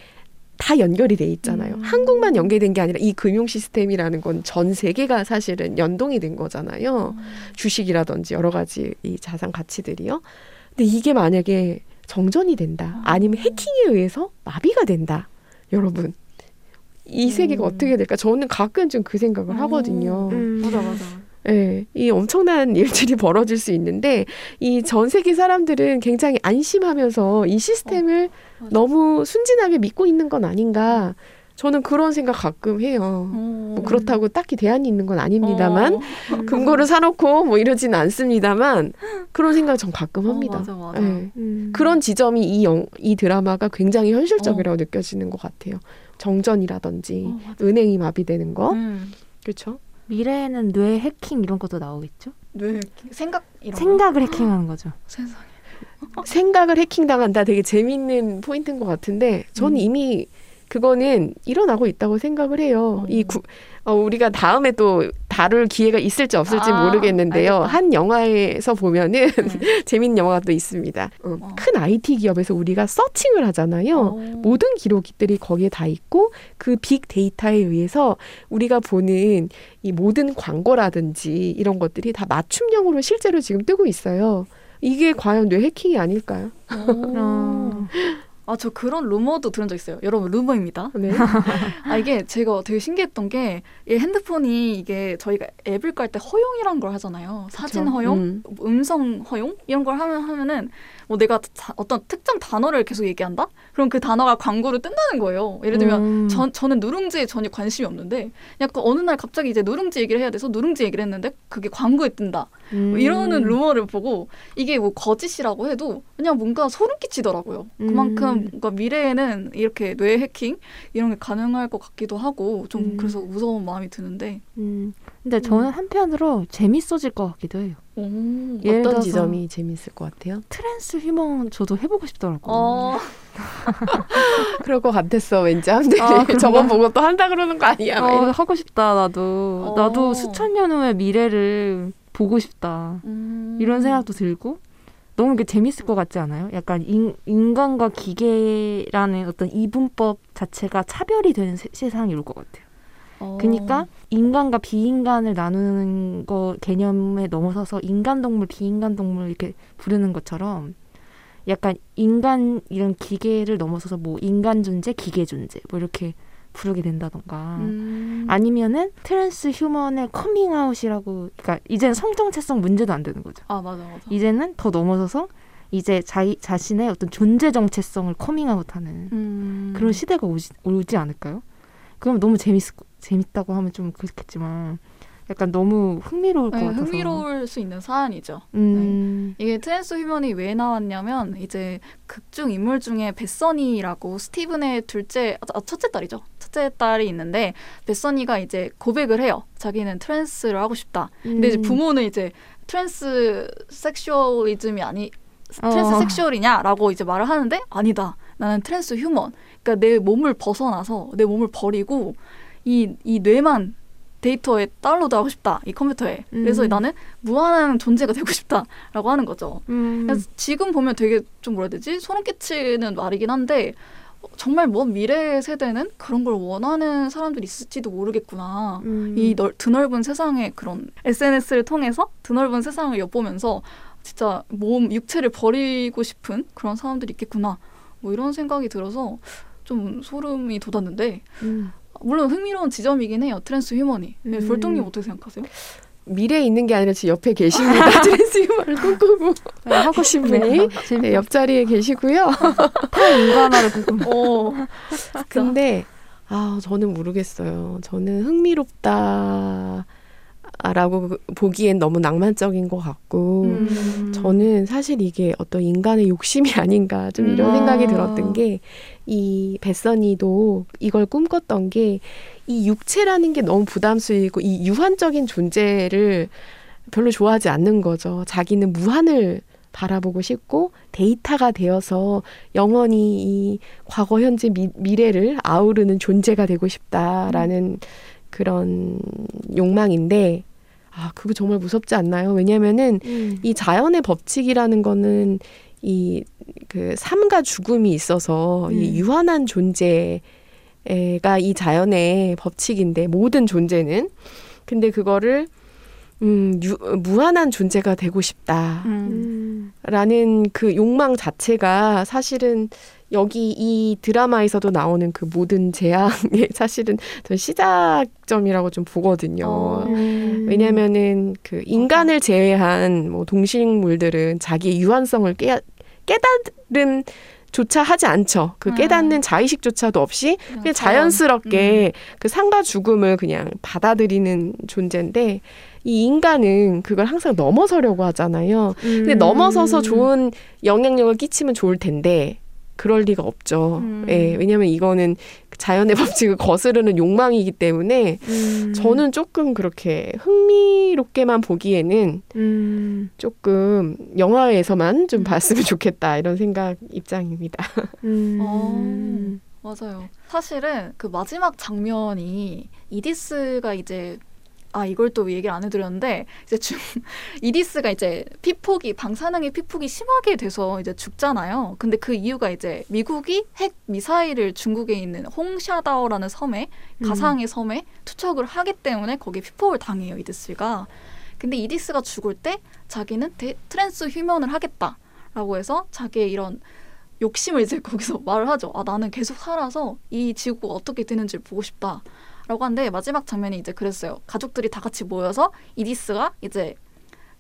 Speaker 2: 다 연결이 돼 있잖아요. 음. 한국만 연계된 게 아니라 이 금융 시스템이라는 건 전 세계가 사실은 연동이 된 거잖아요. 음. 주식이라든지 여러 가지 이 자산 가치들이요. 근데 이게 만약에 정전이 된다. 아. 아니면 해킹에 의해서 마비가 된다. 여러분. 이 음. 세계가 어떻게 될까? 저는 가끔 좀 그 생각을 하거든요.
Speaker 1: 음. 맞아, 맞아.
Speaker 2: 예, 이 엄청난 일들이 벌어질 수 있는데 이 전 세계 사람들은 굉장히 안심하면서 이 시스템을 어, 너무 순진하게 믿고 있는 건 아닌가. 저는 그런 생각 가끔 해요. 음. 뭐 그렇다고 딱히 대안이 있는 건 아닙니다만 어. 금고를 사놓고 뭐 이러지는 않습니다만 그런 생각 전 가끔 어, 합니다.
Speaker 1: 어, 맞아, 맞아. 네.
Speaker 2: 음. 그런 지점이 이, 영, 이 드라마가 굉장히 현실적이라고 어. 느껴지는 것 같아요. 정전이라든지 어, 은행이 마비되는 거 음. 그렇죠.
Speaker 3: 미래에는 뇌 해킹 이런 것도 나오겠죠?
Speaker 1: 뇌 생각 이런
Speaker 3: 생각을 거? 해킹하는 거죠.
Speaker 1: 세상에.
Speaker 2: 생각을 해킹 당한다. 되게 재밌는 포인트인 것 같은데 저는 음. 이미 그거는 일어나고 있다고 생각을 해요. 음. 이 구, 어, 우리가 다음에 또 다룰 기회가 있을지 없을지 아, 모르겠는데요. 알겠다. 한 영화에서 보면은 음. 재밌는 영화가 또 있습니다. 어, 어. 큰 IT 기업에서 우리가 서칭을 하잖아요. 오. 어. 모든 기록들이 거기에 다 있고 그 빅 데이터에 의해서 우리가 보는 이 모든 광고라든지 이런 것들이 다 맞춤형으로 실제로 지금 뜨고 있어요. 이게 과연 뇌 해킹이 아닐까요?
Speaker 1: 어. 아, 저 그런 루머도 들은 적 있어요. 여러분, 루머입니다. 네. 아, 이게 제가 되게 신기했던 게, 이 핸드폰이 이게 저희가 앱을 깔 때 허용이란 걸 하잖아요. 사진 그쵸? 허용, 음. 음성 허용? 이런 걸 하면, 하면은, 뭐 내가 자, 어떤 특정 단어를 계속 얘기한다? 그럼 그 단어가 광고로 뜬다는 거예요. 예를 들면, 음. 전, 저는 누룽지에 전혀 관심이 없는데, 약간 어느 날 갑자기 이제 누룽지 얘기를 해야 돼서 누룽지 얘기를 했는데, 그게 광고에 뜬다. 뭐 음. 뭐 이러는 루머를 보고, 이게 뭐 거짓이라고 해도, 그냥 뭔가 소름 끼치더라고요. 그만큼 음. 그러니까 미래에는 이렇게 뇌 해킹 이런 게 가능할 것 같기도 하고 좀 음. 그래서 무서운 마음이 드는데.
Speaker 3: 음. 근데 저는 음. 한편으로 재밌어질 것 같기도 해요.
Speaker 2: 오, 어떤 지점이 재밌을 것 같아요?
Speaker 3: transhuman 저도 해보고 싶더라고요. 어.
Speaker 2: 그럴 것 같았어 왠지 한데 아, 저거 보고 또 한다 그러는 거 아니야?
Speaker 3: 어, 하고 싶다 나도 어. 나도 수천 년 후의 미래를 보고 싶다 음. 이런 생각도 들고 너무 이게 재밌을 것 같지 않아요? 약간 인, 인간과 기계라는 어떤 이분법 자체가 차별이 되는 세, 상이 올 것 같아요. 어. 그러니까 인간과 비인간을 나누는 거 개념에 넘어서서 인간 동물, 비인간 동물 이렇게 부르는 것처럼 약간 인간 이런 기계를 넘어서서 뭐 인간 존재, 기계 존재 뭐 이렇게 부르게 된다던가 음. 아니면은 transhuman의 커밍아웃이라고 그러니까 이제는 성정체성 문제도 안 되는 거죠.
Speaker 1: 아 맞아 맞아.
Speaker 3: 이제는 더 넘어서서 이제 자기 자신의 어떤 존재 정체성을 커밍아웃하는 음. 그런 시대가 오지, 오지 않을까요? 그럼 너무 재밌 재밌다고 하면 좀 그렇겠지만 약간 너무 흥미로울 것 네, 같아서
Speaker 1: 흥미로울 수 있는 사안이죠. 음. 네. 이게 transhuman이 왜 나왔냐면 이제 극중 인물 중에 베서니라고 스티븐의 둘째 아, 첫째 딸이죠. 첫째 딸이 있는데 베서니가 이제 고백을 해요. 자기는 trans를 하고 싶다. 근데 이제 음. 부모는 이제 transsexualism이 아니 trans 어. sexual이냐라고 이제 말을 하는데 아니다. 나는 transhuman. 그러니까 내 몸을 벗어나서 내 몸을 버리고 이 이 뇌만 데이터에 다운로드하고 싶다 이 컴퓨터에 음. 그래서 나는 무한한 존재가 되고 싶다라고 하는 거죠. 음. 그래서 지금 보면 되게 좀 뭐라 해야 되지 소름 끼치는 말이긴 한데 정말 먼 미래 세대는 그런 걸 원하는 사람들이 있을지도 모르겠구나. 음. 이 넓, 드넓은 세상에 그런 SNS를 통해서 드넓은 세상을 엿보면서 진짜 몸 육체를 버리고 싶은 그런 사람들이 있겠구나. 뭐 이런 생각이 들어서 좀 소름이 돋았는데 음. 물론 흥미로운 지점이긴 해요. transhuman이. 네, 음. 볼동님 어떻게 생각하세요?
Speaker 2: 미래에 있는 게 아니라 지금 옆에 계십니다. transhuman을 꿈꾸고 네, 하고 싶은 분이 네, 옆자리에 계시고요.
Speaker 3: 탈인간화를 꿈꾸.
Speaker 2: 어. 근데 아 저는 모르겠어요. 저는 흥미롭다. 라고 보기엔 너무 낭만적인 것 같고 음. 저는 사실 이게 어떤 인간의 욕심이 아닌가 좀 이런 음. 생각이 들었던 게 이 베서니도 이걸 꿈꿨던 게 이 육체라는 게 너무 부담스이고 이 유한적인 존재를 별로 좋아하지 않는 거죠. 자기는 무한을 바라보고 싶고 데이터가 되어서 영원히 이 과거, 현재, 미, 미래를 아우르는 존재가 되고 싶다라는 음. 그런 욕망인데 아, 그거 정말 무섭지 않나요? 왜냐면은 음. 이 자연의 법칙이라는 거는 이 그 삶과 죽음이 있어서 음. 이 유한한 존재가 이 자연의 법칙인데 모든 존재는 근데 그거를 음, 유, 무한한 존재가 되고 싶다라는 음. 그 욕망 자체가 사실은 여기 이 드라마에서도 나오는 그 모든 재앙의 사실은 전 시작점이라고 좀 보거든요. 어. 음. 왜냐면은 그 인간을 제외한 뭐 동식물들은 자기의 유한성을 깨, 깨달음 조차 하지 않죠. 그 음. 깨닫는 자의식조차도 없이 그냥 자연스럽게 음. 그 상과 죽음을 그냥 받아들이는 존재인데 이 인간은 그걸 항상 넘어서려고 하잖아요. 근데 음. 넘어서서 좋은 영향력을 끼치면 좋을 텐데 그럴 리가 없죠. 음. 예, 왜냐하면 이거는 자연의 법칙을 거스르는 욕망이기 때문에 음. 저는 조금 그렇게 흥미롭게만 보기에는 음. 조금 영화에서만 좀 음. 봤으면 좋겠다 이런 생각 입장입니다.
Speaker 1: 음. 어, 맞아요. 사실은 그 마지막 장면이 이디스가 이제 아 이걸 또 얘기를 안 해드렸는데 이제 중 이디스가 이제 피폭이 방사능의 피폭이 심하게 돼서 이제 죽잖아요. 근데 그 이유가 이제 미국이 핵 미사일을 중국에 있는 홍샤다오라는 섬에 음. 가상의 섬에 투척을 하기 때문에 거기 피폭을 당해요 이디스가. 근데 이디스가 죽을 때 자기는 데, transhuman을 하겠다라고 해서 자기의 이런 욕심을 이제 거기서 말을 하죠. 아 나는 계속 살아서 이 지구가 어떻게 되는지 보고 싶다. 라고 하는데 마지막 장면이 이제 그랬어요. 가족들이 다 같이 모여서 이디스가 이제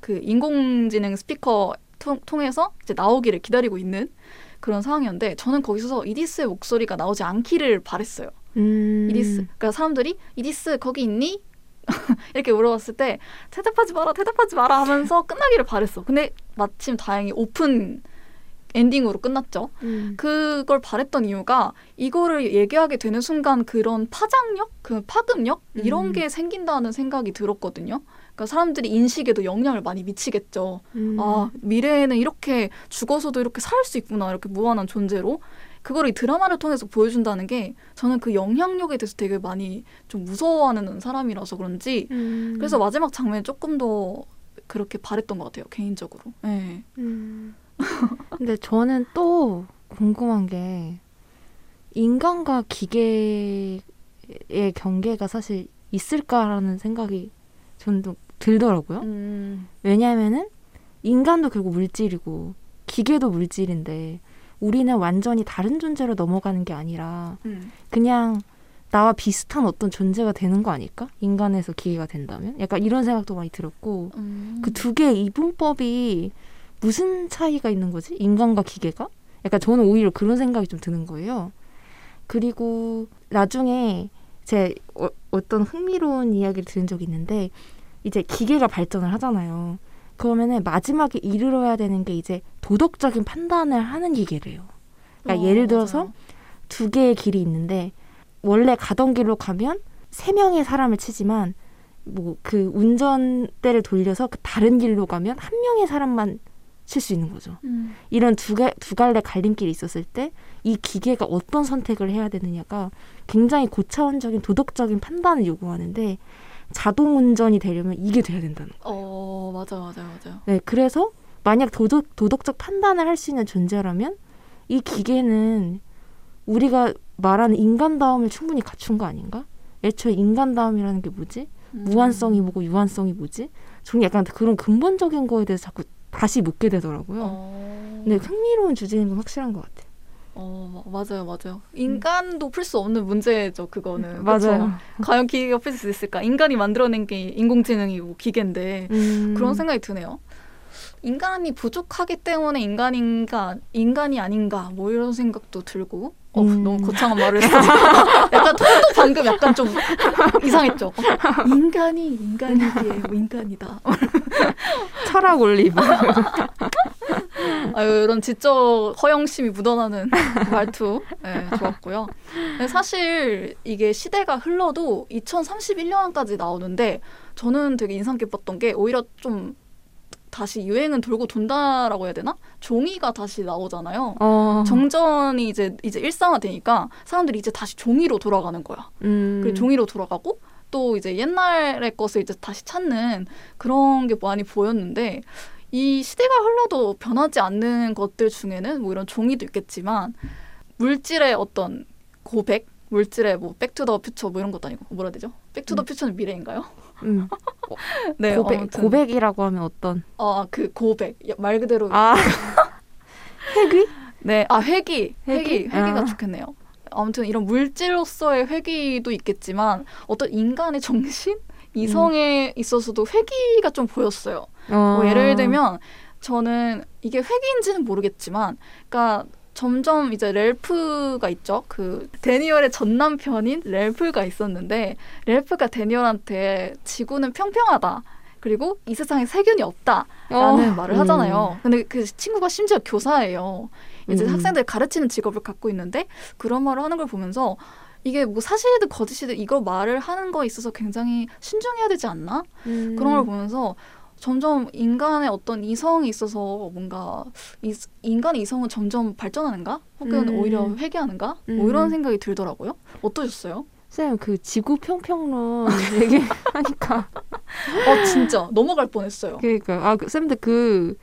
Speaker 1: 그 인공지능 스피커 통, 해서 이제 나오기를 기다리고 있는 그런 상황이었는데 저는 거기서 이디스의 목소리가 나오지 않기를 바랬어요. 음. 이디스. 그러니까 사람들이 이디스 거기 있니? 이렇게 물어봤을 때 대답하지 마라, 대답하지 마라 하면서 끝나기를 바랬어. 근데 마침 다행히 오픈 엔딩으로 끝났죠. 음. 그걸 바랬던 이유가 이거를 얘기하게 되는 순간 그런 파장력, 그 파급력 이런 음. 게 생긴다는 생각이 들었거든요. 그러니까 사람들이 인식에도 영향을 많이 미치겠죠. 음. 아 미래에는 이렇게 죽어서도 이렇게 살 수 있구나 이렇게 무한한 존재로 그거를 이 드라마를 통해서 보여준다는 게 저는 그 영향력에 대해서 되게 많이 좀 무서워하는 사람이라서 그런지 음. 그래서 마지막 장면에 조금 더 그렇게 바랬던 것 같아요 개인적으로. 네.
Speaker 3: 근데 저는 또 궁금한 게 인간과 기계의 경계가 사실 있을까라는 생각이 저는 좀 들더라고요. 음. 왜냐하면은 인간도 결국 물질이고 기계도 물질인데 우리는 완전히 다른 존재로 넘어가는 게 아니라 음. 그냥 나와 비슷한 어떤 존재가 되는 거 아닐까? 인간에서 기계가 된다면? 약간 이런 생각도 많이 들었고 음. 그두 개의 이분법이 무슨 차이가 있는 거지? 인간과 기계가? 약간 저는 오히려 그런 생각이 좀 드는 거예요. 그리고 나중에 제 어, 어떤 흥미로운 이야기를 들은 적이 있는데 이제 기계가 발전을 하잖아요. 그러면은 마지막에 이르러야 되는 게 이제 도덕적인 판단을 하는 기계래요. 그러니까 어, 예를 들어서 맞아요. 두 개의 길이 있는데 원래 가던 길로 가면 세 명의 사람을 치지만 뭐 그 운전대를 돌려서 그 다른 길로 가면 한 명의 사람만 칠 수 있는 거죠. 음. 이런 두, 개, 두 갈래 갈림길이 있었을 때 이 기계가 어떤 선택을 해야 되느냐가 굉장히 고차원적인 도덕적인 판단을 요구하는데 자동 운전이 되려면 이게 돼야 된다는
Speaker 1: 거예요. 어, 맞아, 맞아, 맞아.
Speaker 3: 네, 그래서 만약 도덕 도덕적 판단을 할 수 있는 존재라면 이 기계는 우리가 말하는 인간다움을 충분히 갖춘 거 아닌가? 애초에 인간다움이라는 게 뭐지? 음. 무한성이 뭐고 유한성이 뭐지? 저는 약간 그런 근본적인 거에 대해서 자꾸 다시 묻게 되더라고요. 어. 근데 흥미로운 주제인 건 확실한 것 같아요.
Speaker 1: 어 맞아요 맞아요 인간도 풀수 없는 문제죠 그거는 맞아요 과연 기계가 풀 수 있을까 인간이 만들어낸 게 인공지능이고 기계인데 음. 그런 생각이 드네요 인간이 부족하기 때문에 인간인가 인간이 아닌가 뭐 이런 생각도 들고 어, 음. 너무 거창한 말을 했어. 약간 톤도 방금 약간 좀 이상했죠. 어, 인간이 인간이기에 뭐 인간이다.
Speaker 3: 철학 올리브.
Speaker 1: 아유, 이런 지적 허영심이 묻어나는 말투 네, 좋았고요. 사실 이게 시대가 흘러도 2031년까지 나오는데 저는 되게 인상 깊었던 게 오히려 좀 다시 유행은 돌고 돈다라고 해야 되나? 종이가 다시 나오잖아요. 어. 정전이 이제 이제 일상화되니까 사람들이 이제 다시 종이로 돌아가는 거야. 음. 그리고 종이로 돌아가고 또 이제 옛날의 것을 이제 다시 찾는 그런 게 많이 보였는데 이 시대가 흘러도 변하지 않는 것들 중에는 뭐 이런 종이도 있겠지만 물질의 어떤 go back, 물질의 뭐 back to the future 뭐 이런 것도 아니고 뭐라 되죠? back to the 음. 퓨처는 미래인가요? 음.
Speaker 3: 네, go back, go back이라고 하면 어떤?
Speaker 1: 어, 그 go back 말 그대로.
Speaker 3: 아 회귀?
Speaker 1: 네, 아 회귀, 회귀, 회귀? 가 아. 좋겠네요. 아무튼 이런 물질로서의 회귀도 있겠지만 어떤 인간의 정신, 이성에 음. 있어서도 회귀가 좀 보였어요. 어. 뭐 예를 들면 저는 이게 회귀인지는 모르겠지만, 그러니까 점점 이제 렐프가 있죠. 그 데니얼의 전 남편인 렐프가 있었는데 렐프가 데니얼한테 지구는 평평하다. 그리고 이 세상에 세균이 없다라는 어. 말을 하잖아요. 음. 근데 그 친구가 심지어 교사예요. 이제 음. 학생들 가르치는 직업을 갖고 있는데 그런 말을 하는 걸 보면서 이게 뭐 사실이든 거짓이든 이거 말을 하는 거에 있어서 굉장히 신중해야 되지 않나? 음. 그런 걸 보면서 점점 인간의 어떤 이성이 있어서 뭔가 이, 인간의 이성은 점점 발전하는가? 혹은 음. 오히려 회개하는가? 음. 뭐 이런 음. 생각이 들더라고요. 어떠셨어요?
Speaker 3: 쌤, 그 지구 평평론 얘기하니까
Speaker 1: 어 진짜 넘어갈 뻔했어요.
Speaker 3: 그러니까 아 그, 쌤들 그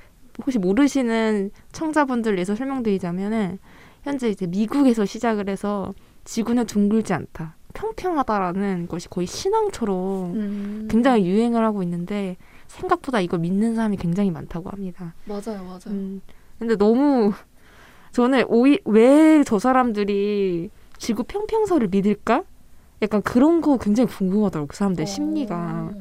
Speaker 3: 혹시 모르시는 청자분들 위해서 설명드리자면은 현재 이제 미국에서 시작을 해서 지구는 둥글지 않다. 평평하다라는 것이 거의 신앙처럼 음. 굉장히 유행을 하고 있는데 생각보다 이걸 믿는 사람이 굉장히 많다고 합니다.
Speaker 1: 맞아요, 맞아요. 음,
Speaker 3: 근데 너무 저는 오이 왜 저 사람들이 지구 평평설을 믿을까? 약간 그런 거 굉장히 궁금하더라고 그 사람들 어. 심리가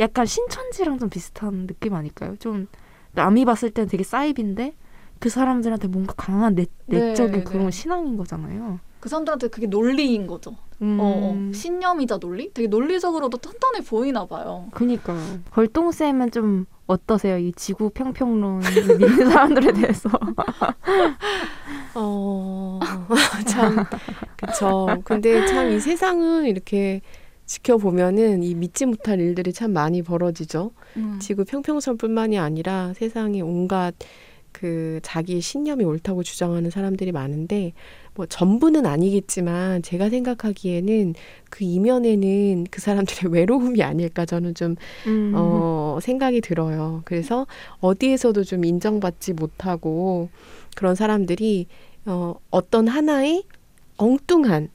Speaker 3: 약간 신천지랑 좀 비슷한 느낌 아닐까요? 좀 남이 봤을 때는 되게 사이비인데 그 사람들한테 뭔가 강한 내, 내적인 네, 그런 네. 신앙인 거잖아요.
Speaker 1: 그 사람들한테 그게 논리인 거죠. 음. 어, 어. 신념이자 논리? 되게 논리적으로도 탄탄해 보이나 봐요.
Speaker 3: 그니까요. 걸동 쌤은 좀 어떠세요? 이 지구 평평론 믿는 사람들에 대해서.
Speaker 2: 어, 참, 그쵸. 근데 참 이 세상은 이렇게 지켜보면은 이 믿지 못할 일들이 참 많이 벌어지죠. 음. 지구 평평선뿐만이 아니라 세상에 온갖 그 자기의 신념이 옳다고 주장하는 사람들이 많은데 뭐 전부는 아니겠지만 제가 생각하기에는 그 이면에는 그 사람들의 외로움이 아닐까 저는 좀 음. 어, 생각이 들어요. 그래서 어디에서도 좀 인정받지 못하고 그런 사람들이 어, 어떤 하나의 엉뚱한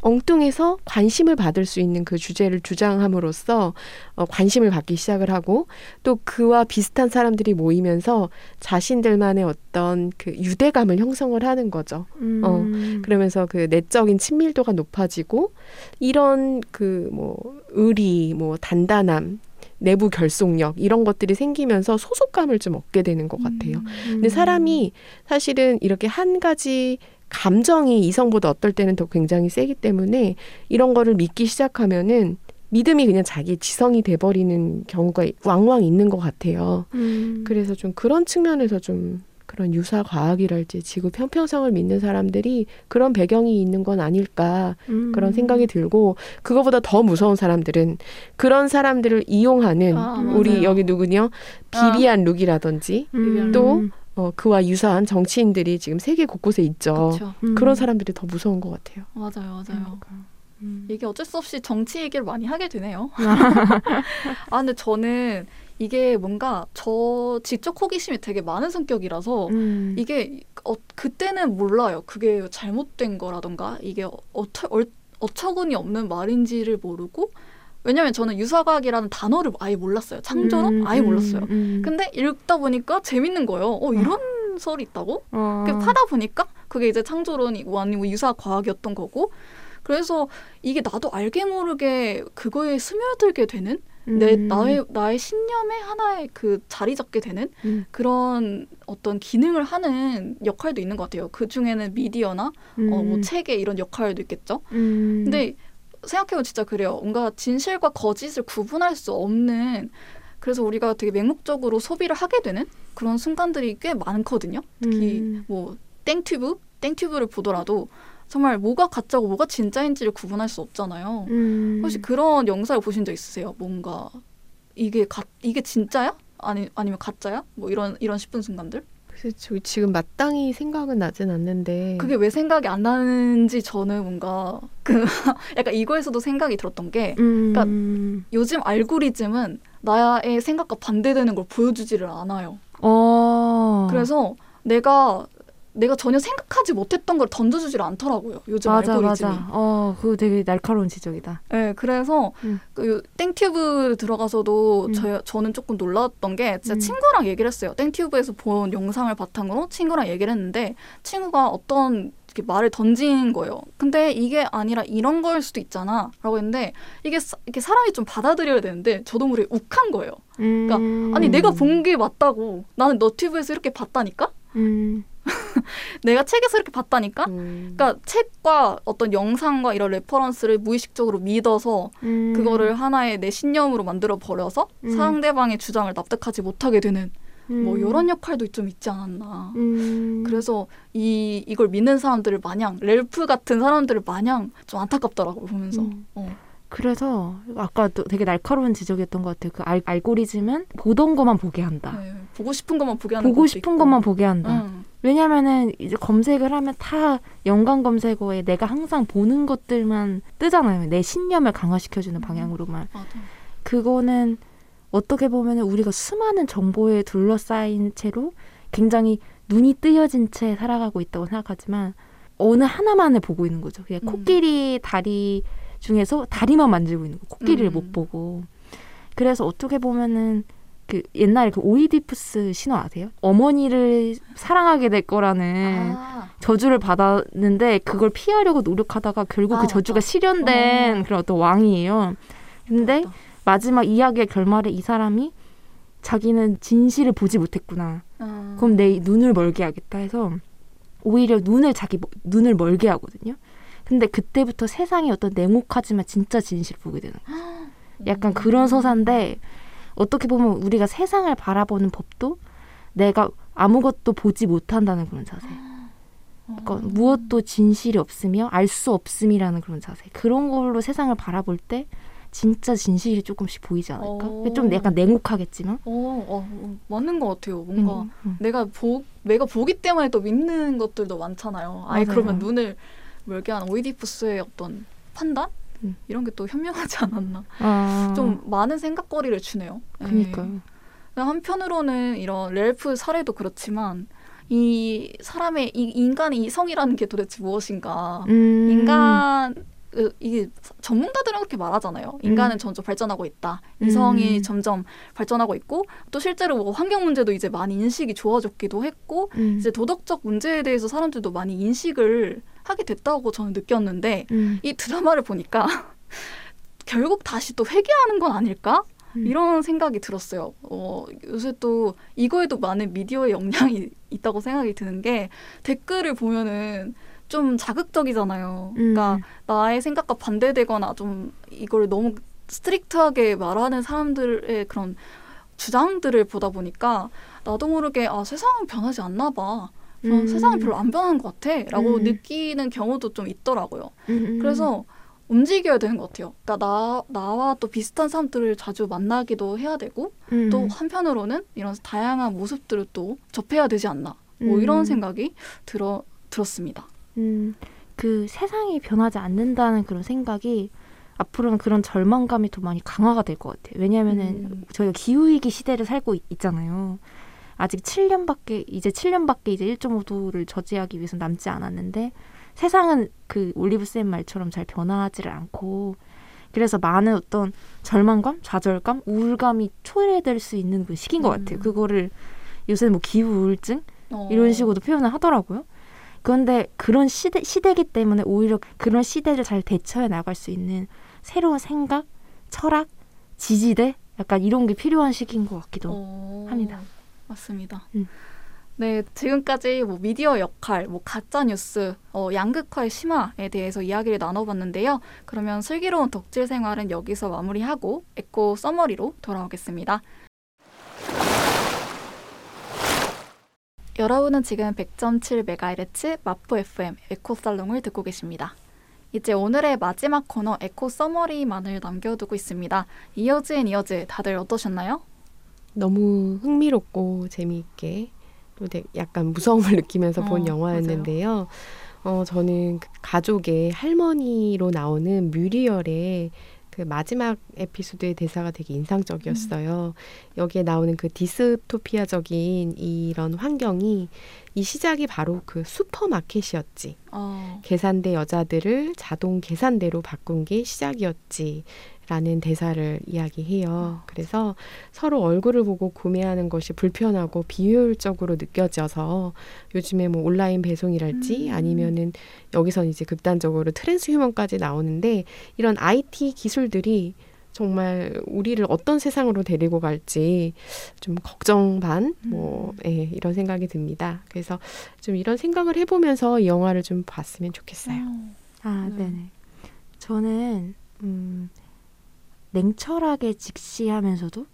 Speaker 2: 엉뚱해서 관심을 받을 수 있는 그 주제를 주장함으로써 어, 관심을 받기 시작을 하고 또 그와 비슷한 사람들이 모이면서 자신들만의 어떤 그 유대감을 형성을 하는 거죠. 어, 음. 어, 그러면서 그 내적인 친밀도가 높아지고 이런 그 뭐 의리, 뭐 단단함 내부 결속력 이런 것들이 생기면서 소속감을 좀 얻게 되는 것 같아요. 음. 근데 사람이 사실은 이렇게 한 가지 감정이 이성보다 어떨 때는 더 굉장히 세기 때문에 이런 거를 믿기 시작하면은 믿음이 그냥 자기 지성이 돼버리는 경우가 왕왕 있는 것 같아요. 음. 그래서 좀 그런 측면에서 좀 그런 유사 과학이랄지 지구 평평성을 믿는 사람들이 그런 배경이 있는 건 아닐까 음. 그런 생각이 들고 그거보다 더 무서운 사람들은 그런 사람들을 이용하는 아, 우리 여기 누구냐 비비안 아. 룩이라든지 음. 또 어, 그와 유사한 정치인들이 지금 세계 곳곳에 있죠. 음. 그런 사람들이 더 무서운 것 같아요.
Speaker 1: 맞아요, 맞아요. 음. 이게 어쩔 수 없이 정치 얘기를 많이 하게 되네요. 아, 근데 저는 이게 뭔가 저 지적 호기심이 되게 많은 성격이라서 음. 이게 어, 그때는 몰라요. 그게 잘못된 거라던가 이게 어처, 어처구니 없는 말인지를 모르고 왜냐면 저는 유사과학이라는 단어를 아예 몰랐어요. 창조론 음, 아예 몰랐어요. 음, 음. 근데 읽다 보니까 재밌는 거예요. 어 이런 어. 설이 있다고? 어. 그 파다 보니까 그게 이제 창조론이고 아니면 유사과학이었던 거고. 그래서 이게 나도 알게 모르게 그거에 스며들게 되는 내 음. 나의 나의 신념의 하나의 그 자리 잡게 되는 음. 그런 어떤 기능을 하는 역할도 있는 것 같아요. 그 중에는 미디어나 어, 뭐 책의 이런 역할도 있겠죠. 근데 생각해보면 진짜 그래요. 뭔가 진실과 거짓을 구분할 수 없는 그래서 우리가 되게 맹목적으로 소비를 하게 되는 그런 순간들이 꽤 많거든요. 특히 음. 뭐 땡튜브, 땡튜브를 보더라도 정말 뭐가 가짜고 뭐가 진짜인지를 구분할 수 없잖아요. 음. 혹시 그런 영상을 보신 적 있으세요? 뭔가 이게 가, 이게 진짜야? 아니 아니면 가짜야? 뭐 이런 이런 싶은 순간들?
Speaker 2: 그래서 지금 마땅히 생각은 나진 않는데
Speaker 1: 그게 왜 생각이 안 나는지 저는 뭔가 그 약간 이거에서도 생각이 들었던 게 그러니까 음. 요즘 알고리즘은 나의 생각과 반대되는 걸 보여주지를 않아요. 어. 그래서 내가 내가 전혀 생각하지 못했던 걸 던져주질 않더라고요. 요즘 맞아, 알고리즘이.
Speaker 3: 맞아. 어, 그거 되게 날카로운 지적이다.
Speaker 1: 네, 그래서 음. 그 땡튜브 들어가서도 음. 저, 저는 조금 놀랐던 게 진짜 음. 친구랑 얘기를 했어요. 땡튜브에서 본 영상을 바탕으로 친구랑 얘기를 했는데 친구가 어떤 이렇게 말을 던진 거예요. 근데 이게 아니라 이런 걸 수도 있잖아. 라고 했는데 이게 이렇게 사람이 좀 받아들여야 되는데 저도 모르게 욱한 거예요. 그러니까 아니 내가 본 게 맞다고 나는 너튜브에서 이렇게 봤다니까? 음. 내가 책에서 이렇게 봤다니까? 음. 그러니까 책과 어떤 영상과 이런 reference를 무의식적으로 믿어서 음. 그거를 하나의 내 신념으로 만들어 버려서 음. 상대방의 주장을 납득하지 못하게 되는 뭐 이런 음. 역할도 좀 있지 않았나. 음. 그래서 이 이걸 믿는 사람들을 마냥 렐프 같은 사람들을 마냥 좀 안타깝더라고 보면서. 음. 어.
Speaker 3: 그래서 아까도 되게 날카로운 지적이었던 것 같아요. 그 알, 알고리즘은 보던 것만 보게 한다. 네,
Speaker 1: 보고 싶은 것만 보게 하는
Speaker 3: 보고 싶은 있고. 것만 보게 한다. 음. 왜냐면은 이제 검색을 하면 다 연관 검색어에 내가 항상 보는 것들만 뜨잖아요. 내 신념을 강화시켜주는 음. 방향으로만. 맞아. 그거는 어떻게 보면은 우리가 수많은 정보에 둘러싸인 채로 굉장히 눈이 뜨여진 채 살아가고 있다고 생각하지만 어느 하나만을 보고 있는 거죠. 그냥 음. 코끼리 다리 중에서 다리만 만지고 있는 거. 코끼리를 음. 못 보고. 그래서 어떻게 보면은 그 옛날에 그 오이디푸스 신화 아세요? 어머니를 사랑하게 될 거라는 아. 저주를 받았는데 그걸 피하려고 노력하다가 결국 그 아, 그 저주가 맞다. 실현된 어. 그런 어떤 왕이에요. 근데 맞다. 마지막 이야기의 결말에 이 사람이 자기는 진실을 보지 못했구나. 아. 그럼 내 눈을 멀게 하겠다 해서 오히려 눈을 자기 눈을 멀게 하거든요. 근데 그때부터 세상이 어떤 냉혹하지만 진짜 진실 을 보게 되는. 약간 그런 서사인데 어떻게 보면 우리가 세상을 바라보는 법도 내가 아무것도 보지 못한다는 그런 자세. 그러니까 무엇도 진실이 없으며 알 수 없음이라는 그런 자세. 그런 걸로 세상을 바라볼 때 진짜 진실이 조금씩 보이지 않을까? 어. 좀 약간 냉혹하겠지만.
Speaker 1: 어, 어, 맞는 것 같아요. 뭔가 음, 음. 내가 보 내가 보기 때문에 또 믿는 것들도 많잖아요. 아예 그러면 눈을 멀게 한 오이디푸스의 어떤 판단 음. 이런 게 또 현명하지 않았나. 아. 좀 많은 생각거리를 주네요.
Speaker 3: 그니까. 네.
Speaker 1: 한편으로는 이런 렐프 사례도 그렇지만 이 사람의 이 인간의 이성이라는 게 도대체 무엇인가? 음. 인간 그, 이게 전문가들은 그렇게 말하잖아요. 인간은 음. 점점 발전하고 있다. 이성이 음. 점점 발전하고 있고 또 실제로 뭐 환경 문제도 이제 많이 인식이 좋아졌기도 했고 음. 이제 도덕적 문제에 대해서 사람들도 많이 인식을 하게 됐다고 저는 느꼈는데 음. 이 드라마를 보니까 결국 다시 또 회귀하는 건 아닐까? 음. 이런 생각이 들었어요. 어, 요새 또 이거에도 많은 미디어의 영향이 있다고 생각이 드는 게 댓글을 보면은 좀 자극적이잖아요. 그러니까 음. 나의 생각과 반대되거나 좀 이걸 너무 strict하게 말하는 사람들의 그런 주장들을 보다 보니까 나도 모르게 아 세상은 변하지 않나 봐. 음. 세상은 별로 안 변한 것 같아라고 음. 느끼는 경우도 좀 있더라고요. 음, 음, 음. 그래서 움직여야 되는 것 같아요. 그러니까 나 나와 또 비슷한 사람들을 자주 만나기도 해야 되고 음. 또 한편으로는 이런 다양한 모습들을 또 접해야 되지 않나. 뭐 음. 이런 생각이 들어 들었습니다.
Speaker 3: 음, 그 세상이 변하지 않는다는 그런 생각이 앞으로는 그런 절망감이 더 많이 강화가 될 것 같아요. 왜냐하면은 음. 저희가 기후위기 시대를 살고 있, 잖아요 아직 7년밖에 이제 7년밖에 이제 1.5도를 저지하기 위해서 남지 않았는데 세상은 그 올리브 쌤 말처럼 잘 변하지를 않고 그래서 많은 어떤 절망감, 좌절감, 우울감이 초래될 수 있는 그 시기인 것 음. 같아요. 그거를 요새 뭐 기후 우울증 어. 이런 식으로도 표현을 하더라고요. 그런데 그런 시대 시대기 때문에 오히려 그런 시대를 잘 대처해 나갈 수 있는 새로운 생각, 철학, 지지대 약간 이런 게 필요한 시기인 것 같기도 어. 합니다.
Speaker 1: 맞습니다. 음. 네, 지금까지 뭐 미디어 역할, 뭐 가짜 뉴스, 어, 양극화의 심화에 대해서 이야기를 나눠봤는데요. 그러면 슬기로운 덕질 생활은 여기서 마무리하고 에코 서머리로 돌아오겠습니다. 여러분은 지금 100.7MHz 마포 FM 에코 살롱을 듣고 계십니다. 이제 오늘의 마지막 코너 에코 summary만을 남겨두고 있습니다. Years and Years 다들 어떠셨나요?
Speaker 2: 너무 흥미롭고 재미있게 또 약간 무서움을 느끼면서 본 어, 영화였는데요. 어, 저는 그 가족의 할머니로 나오는 뮤리얼의 그 마지막 에피소드의 대사가 되게 인상적이었어요. 음. 여기에 나오는 그 디스토피아적인 이런 환경이 이 시작이 바로 그 슈퍼마켓이었지. 어. 계산대 여자들을 자동 계산대로 바꾼 게 시작이었지. 라는 대사를 이야기해요. 그래서 서로 얼굴을 보고 구매하는 것이 불편하고 비효율적으로 느껴져서 요즘에 뭐 온라인 배송이랄지 음. 아니면은 여기서 이제 극단적으로 트랜스 휴먼까지 나오는데 이런 IT 기술들이 정말 우리를 어떤 세상으로 데리고 갈지 좀 걱정 반, 뭐, 음. 예, 이런 생각이 듭니다. 그래서 좀 이런 생각을 해보면서 이 영화를 좀 봤으면 좋겠어요. 음.
Speaker 3: 아, 네네. 저는, 음, 냉철하게 직시하면서도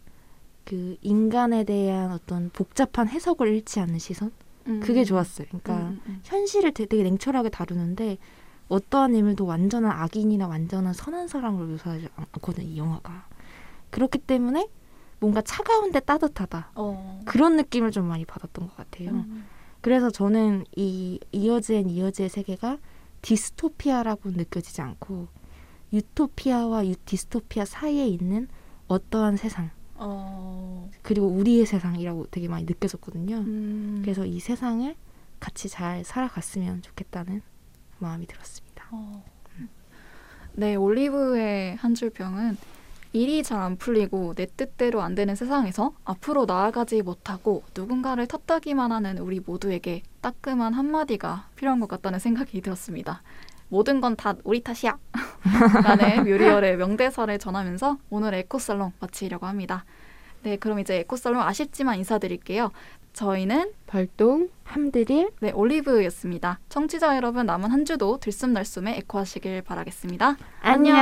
Speaker 3: 그 인간에 대한 어떤 복잡한 해석을 잃지 않는 시선 음. 그게 좋았어요. 그러니까 음, 음. 현실을 되게 냉철하게 다루는데 어떠한 인물도 완전한 악인이나 완전한 선한 사람으로 묘사하지 않거든 이 영화가. 그렇기 때문에 뭔가 차가운데 따뜻하다 어. 그런 느낌을 좀 많이 받았던 것 같아요. 음. 그래서 저는 이 이어즈앤 이어즈의 세계가 디스토피아라고 느껴지지 않고 유토피아와 유, 디스토피아 사이에 있는 어떠한 세상 어... 그리고 우리의 세상이라고 되게 많이 느껴졌거든요. 음... 그래서 이 세상을 같이 잘 살아갔으면 좋겠다는 마음이 들었습니다. 어...
Speaker 1: 음. 네, 올리브의 한줄 병은 일이 잘 안 풀리고 내 뜻대로 안 되는 세상에서 앞으로 나아가지 못하고 누군가를 탓하기만 하는 우리 모두에게 따끔한 한마디가 필요한 것 같다는 생각이 들었습니다. 모든 건 다 우리 탓이야. 라는 뮤리얼의 명대사를 전하면서 오늘 에코살롱 마치려고 합니다. 네, 그럼 이제 에코살롱 아쉽지만 인사드릴게요. 저희는
Speaker 2: 발동,
Speaker 3: 함드릴,
Speaker 1: 네, 올리브였습니다. 청취자 여러분 남은 한 주도 들숨날숨에 에코하시길 바라겠습니다.
Speaker 3: 안녕.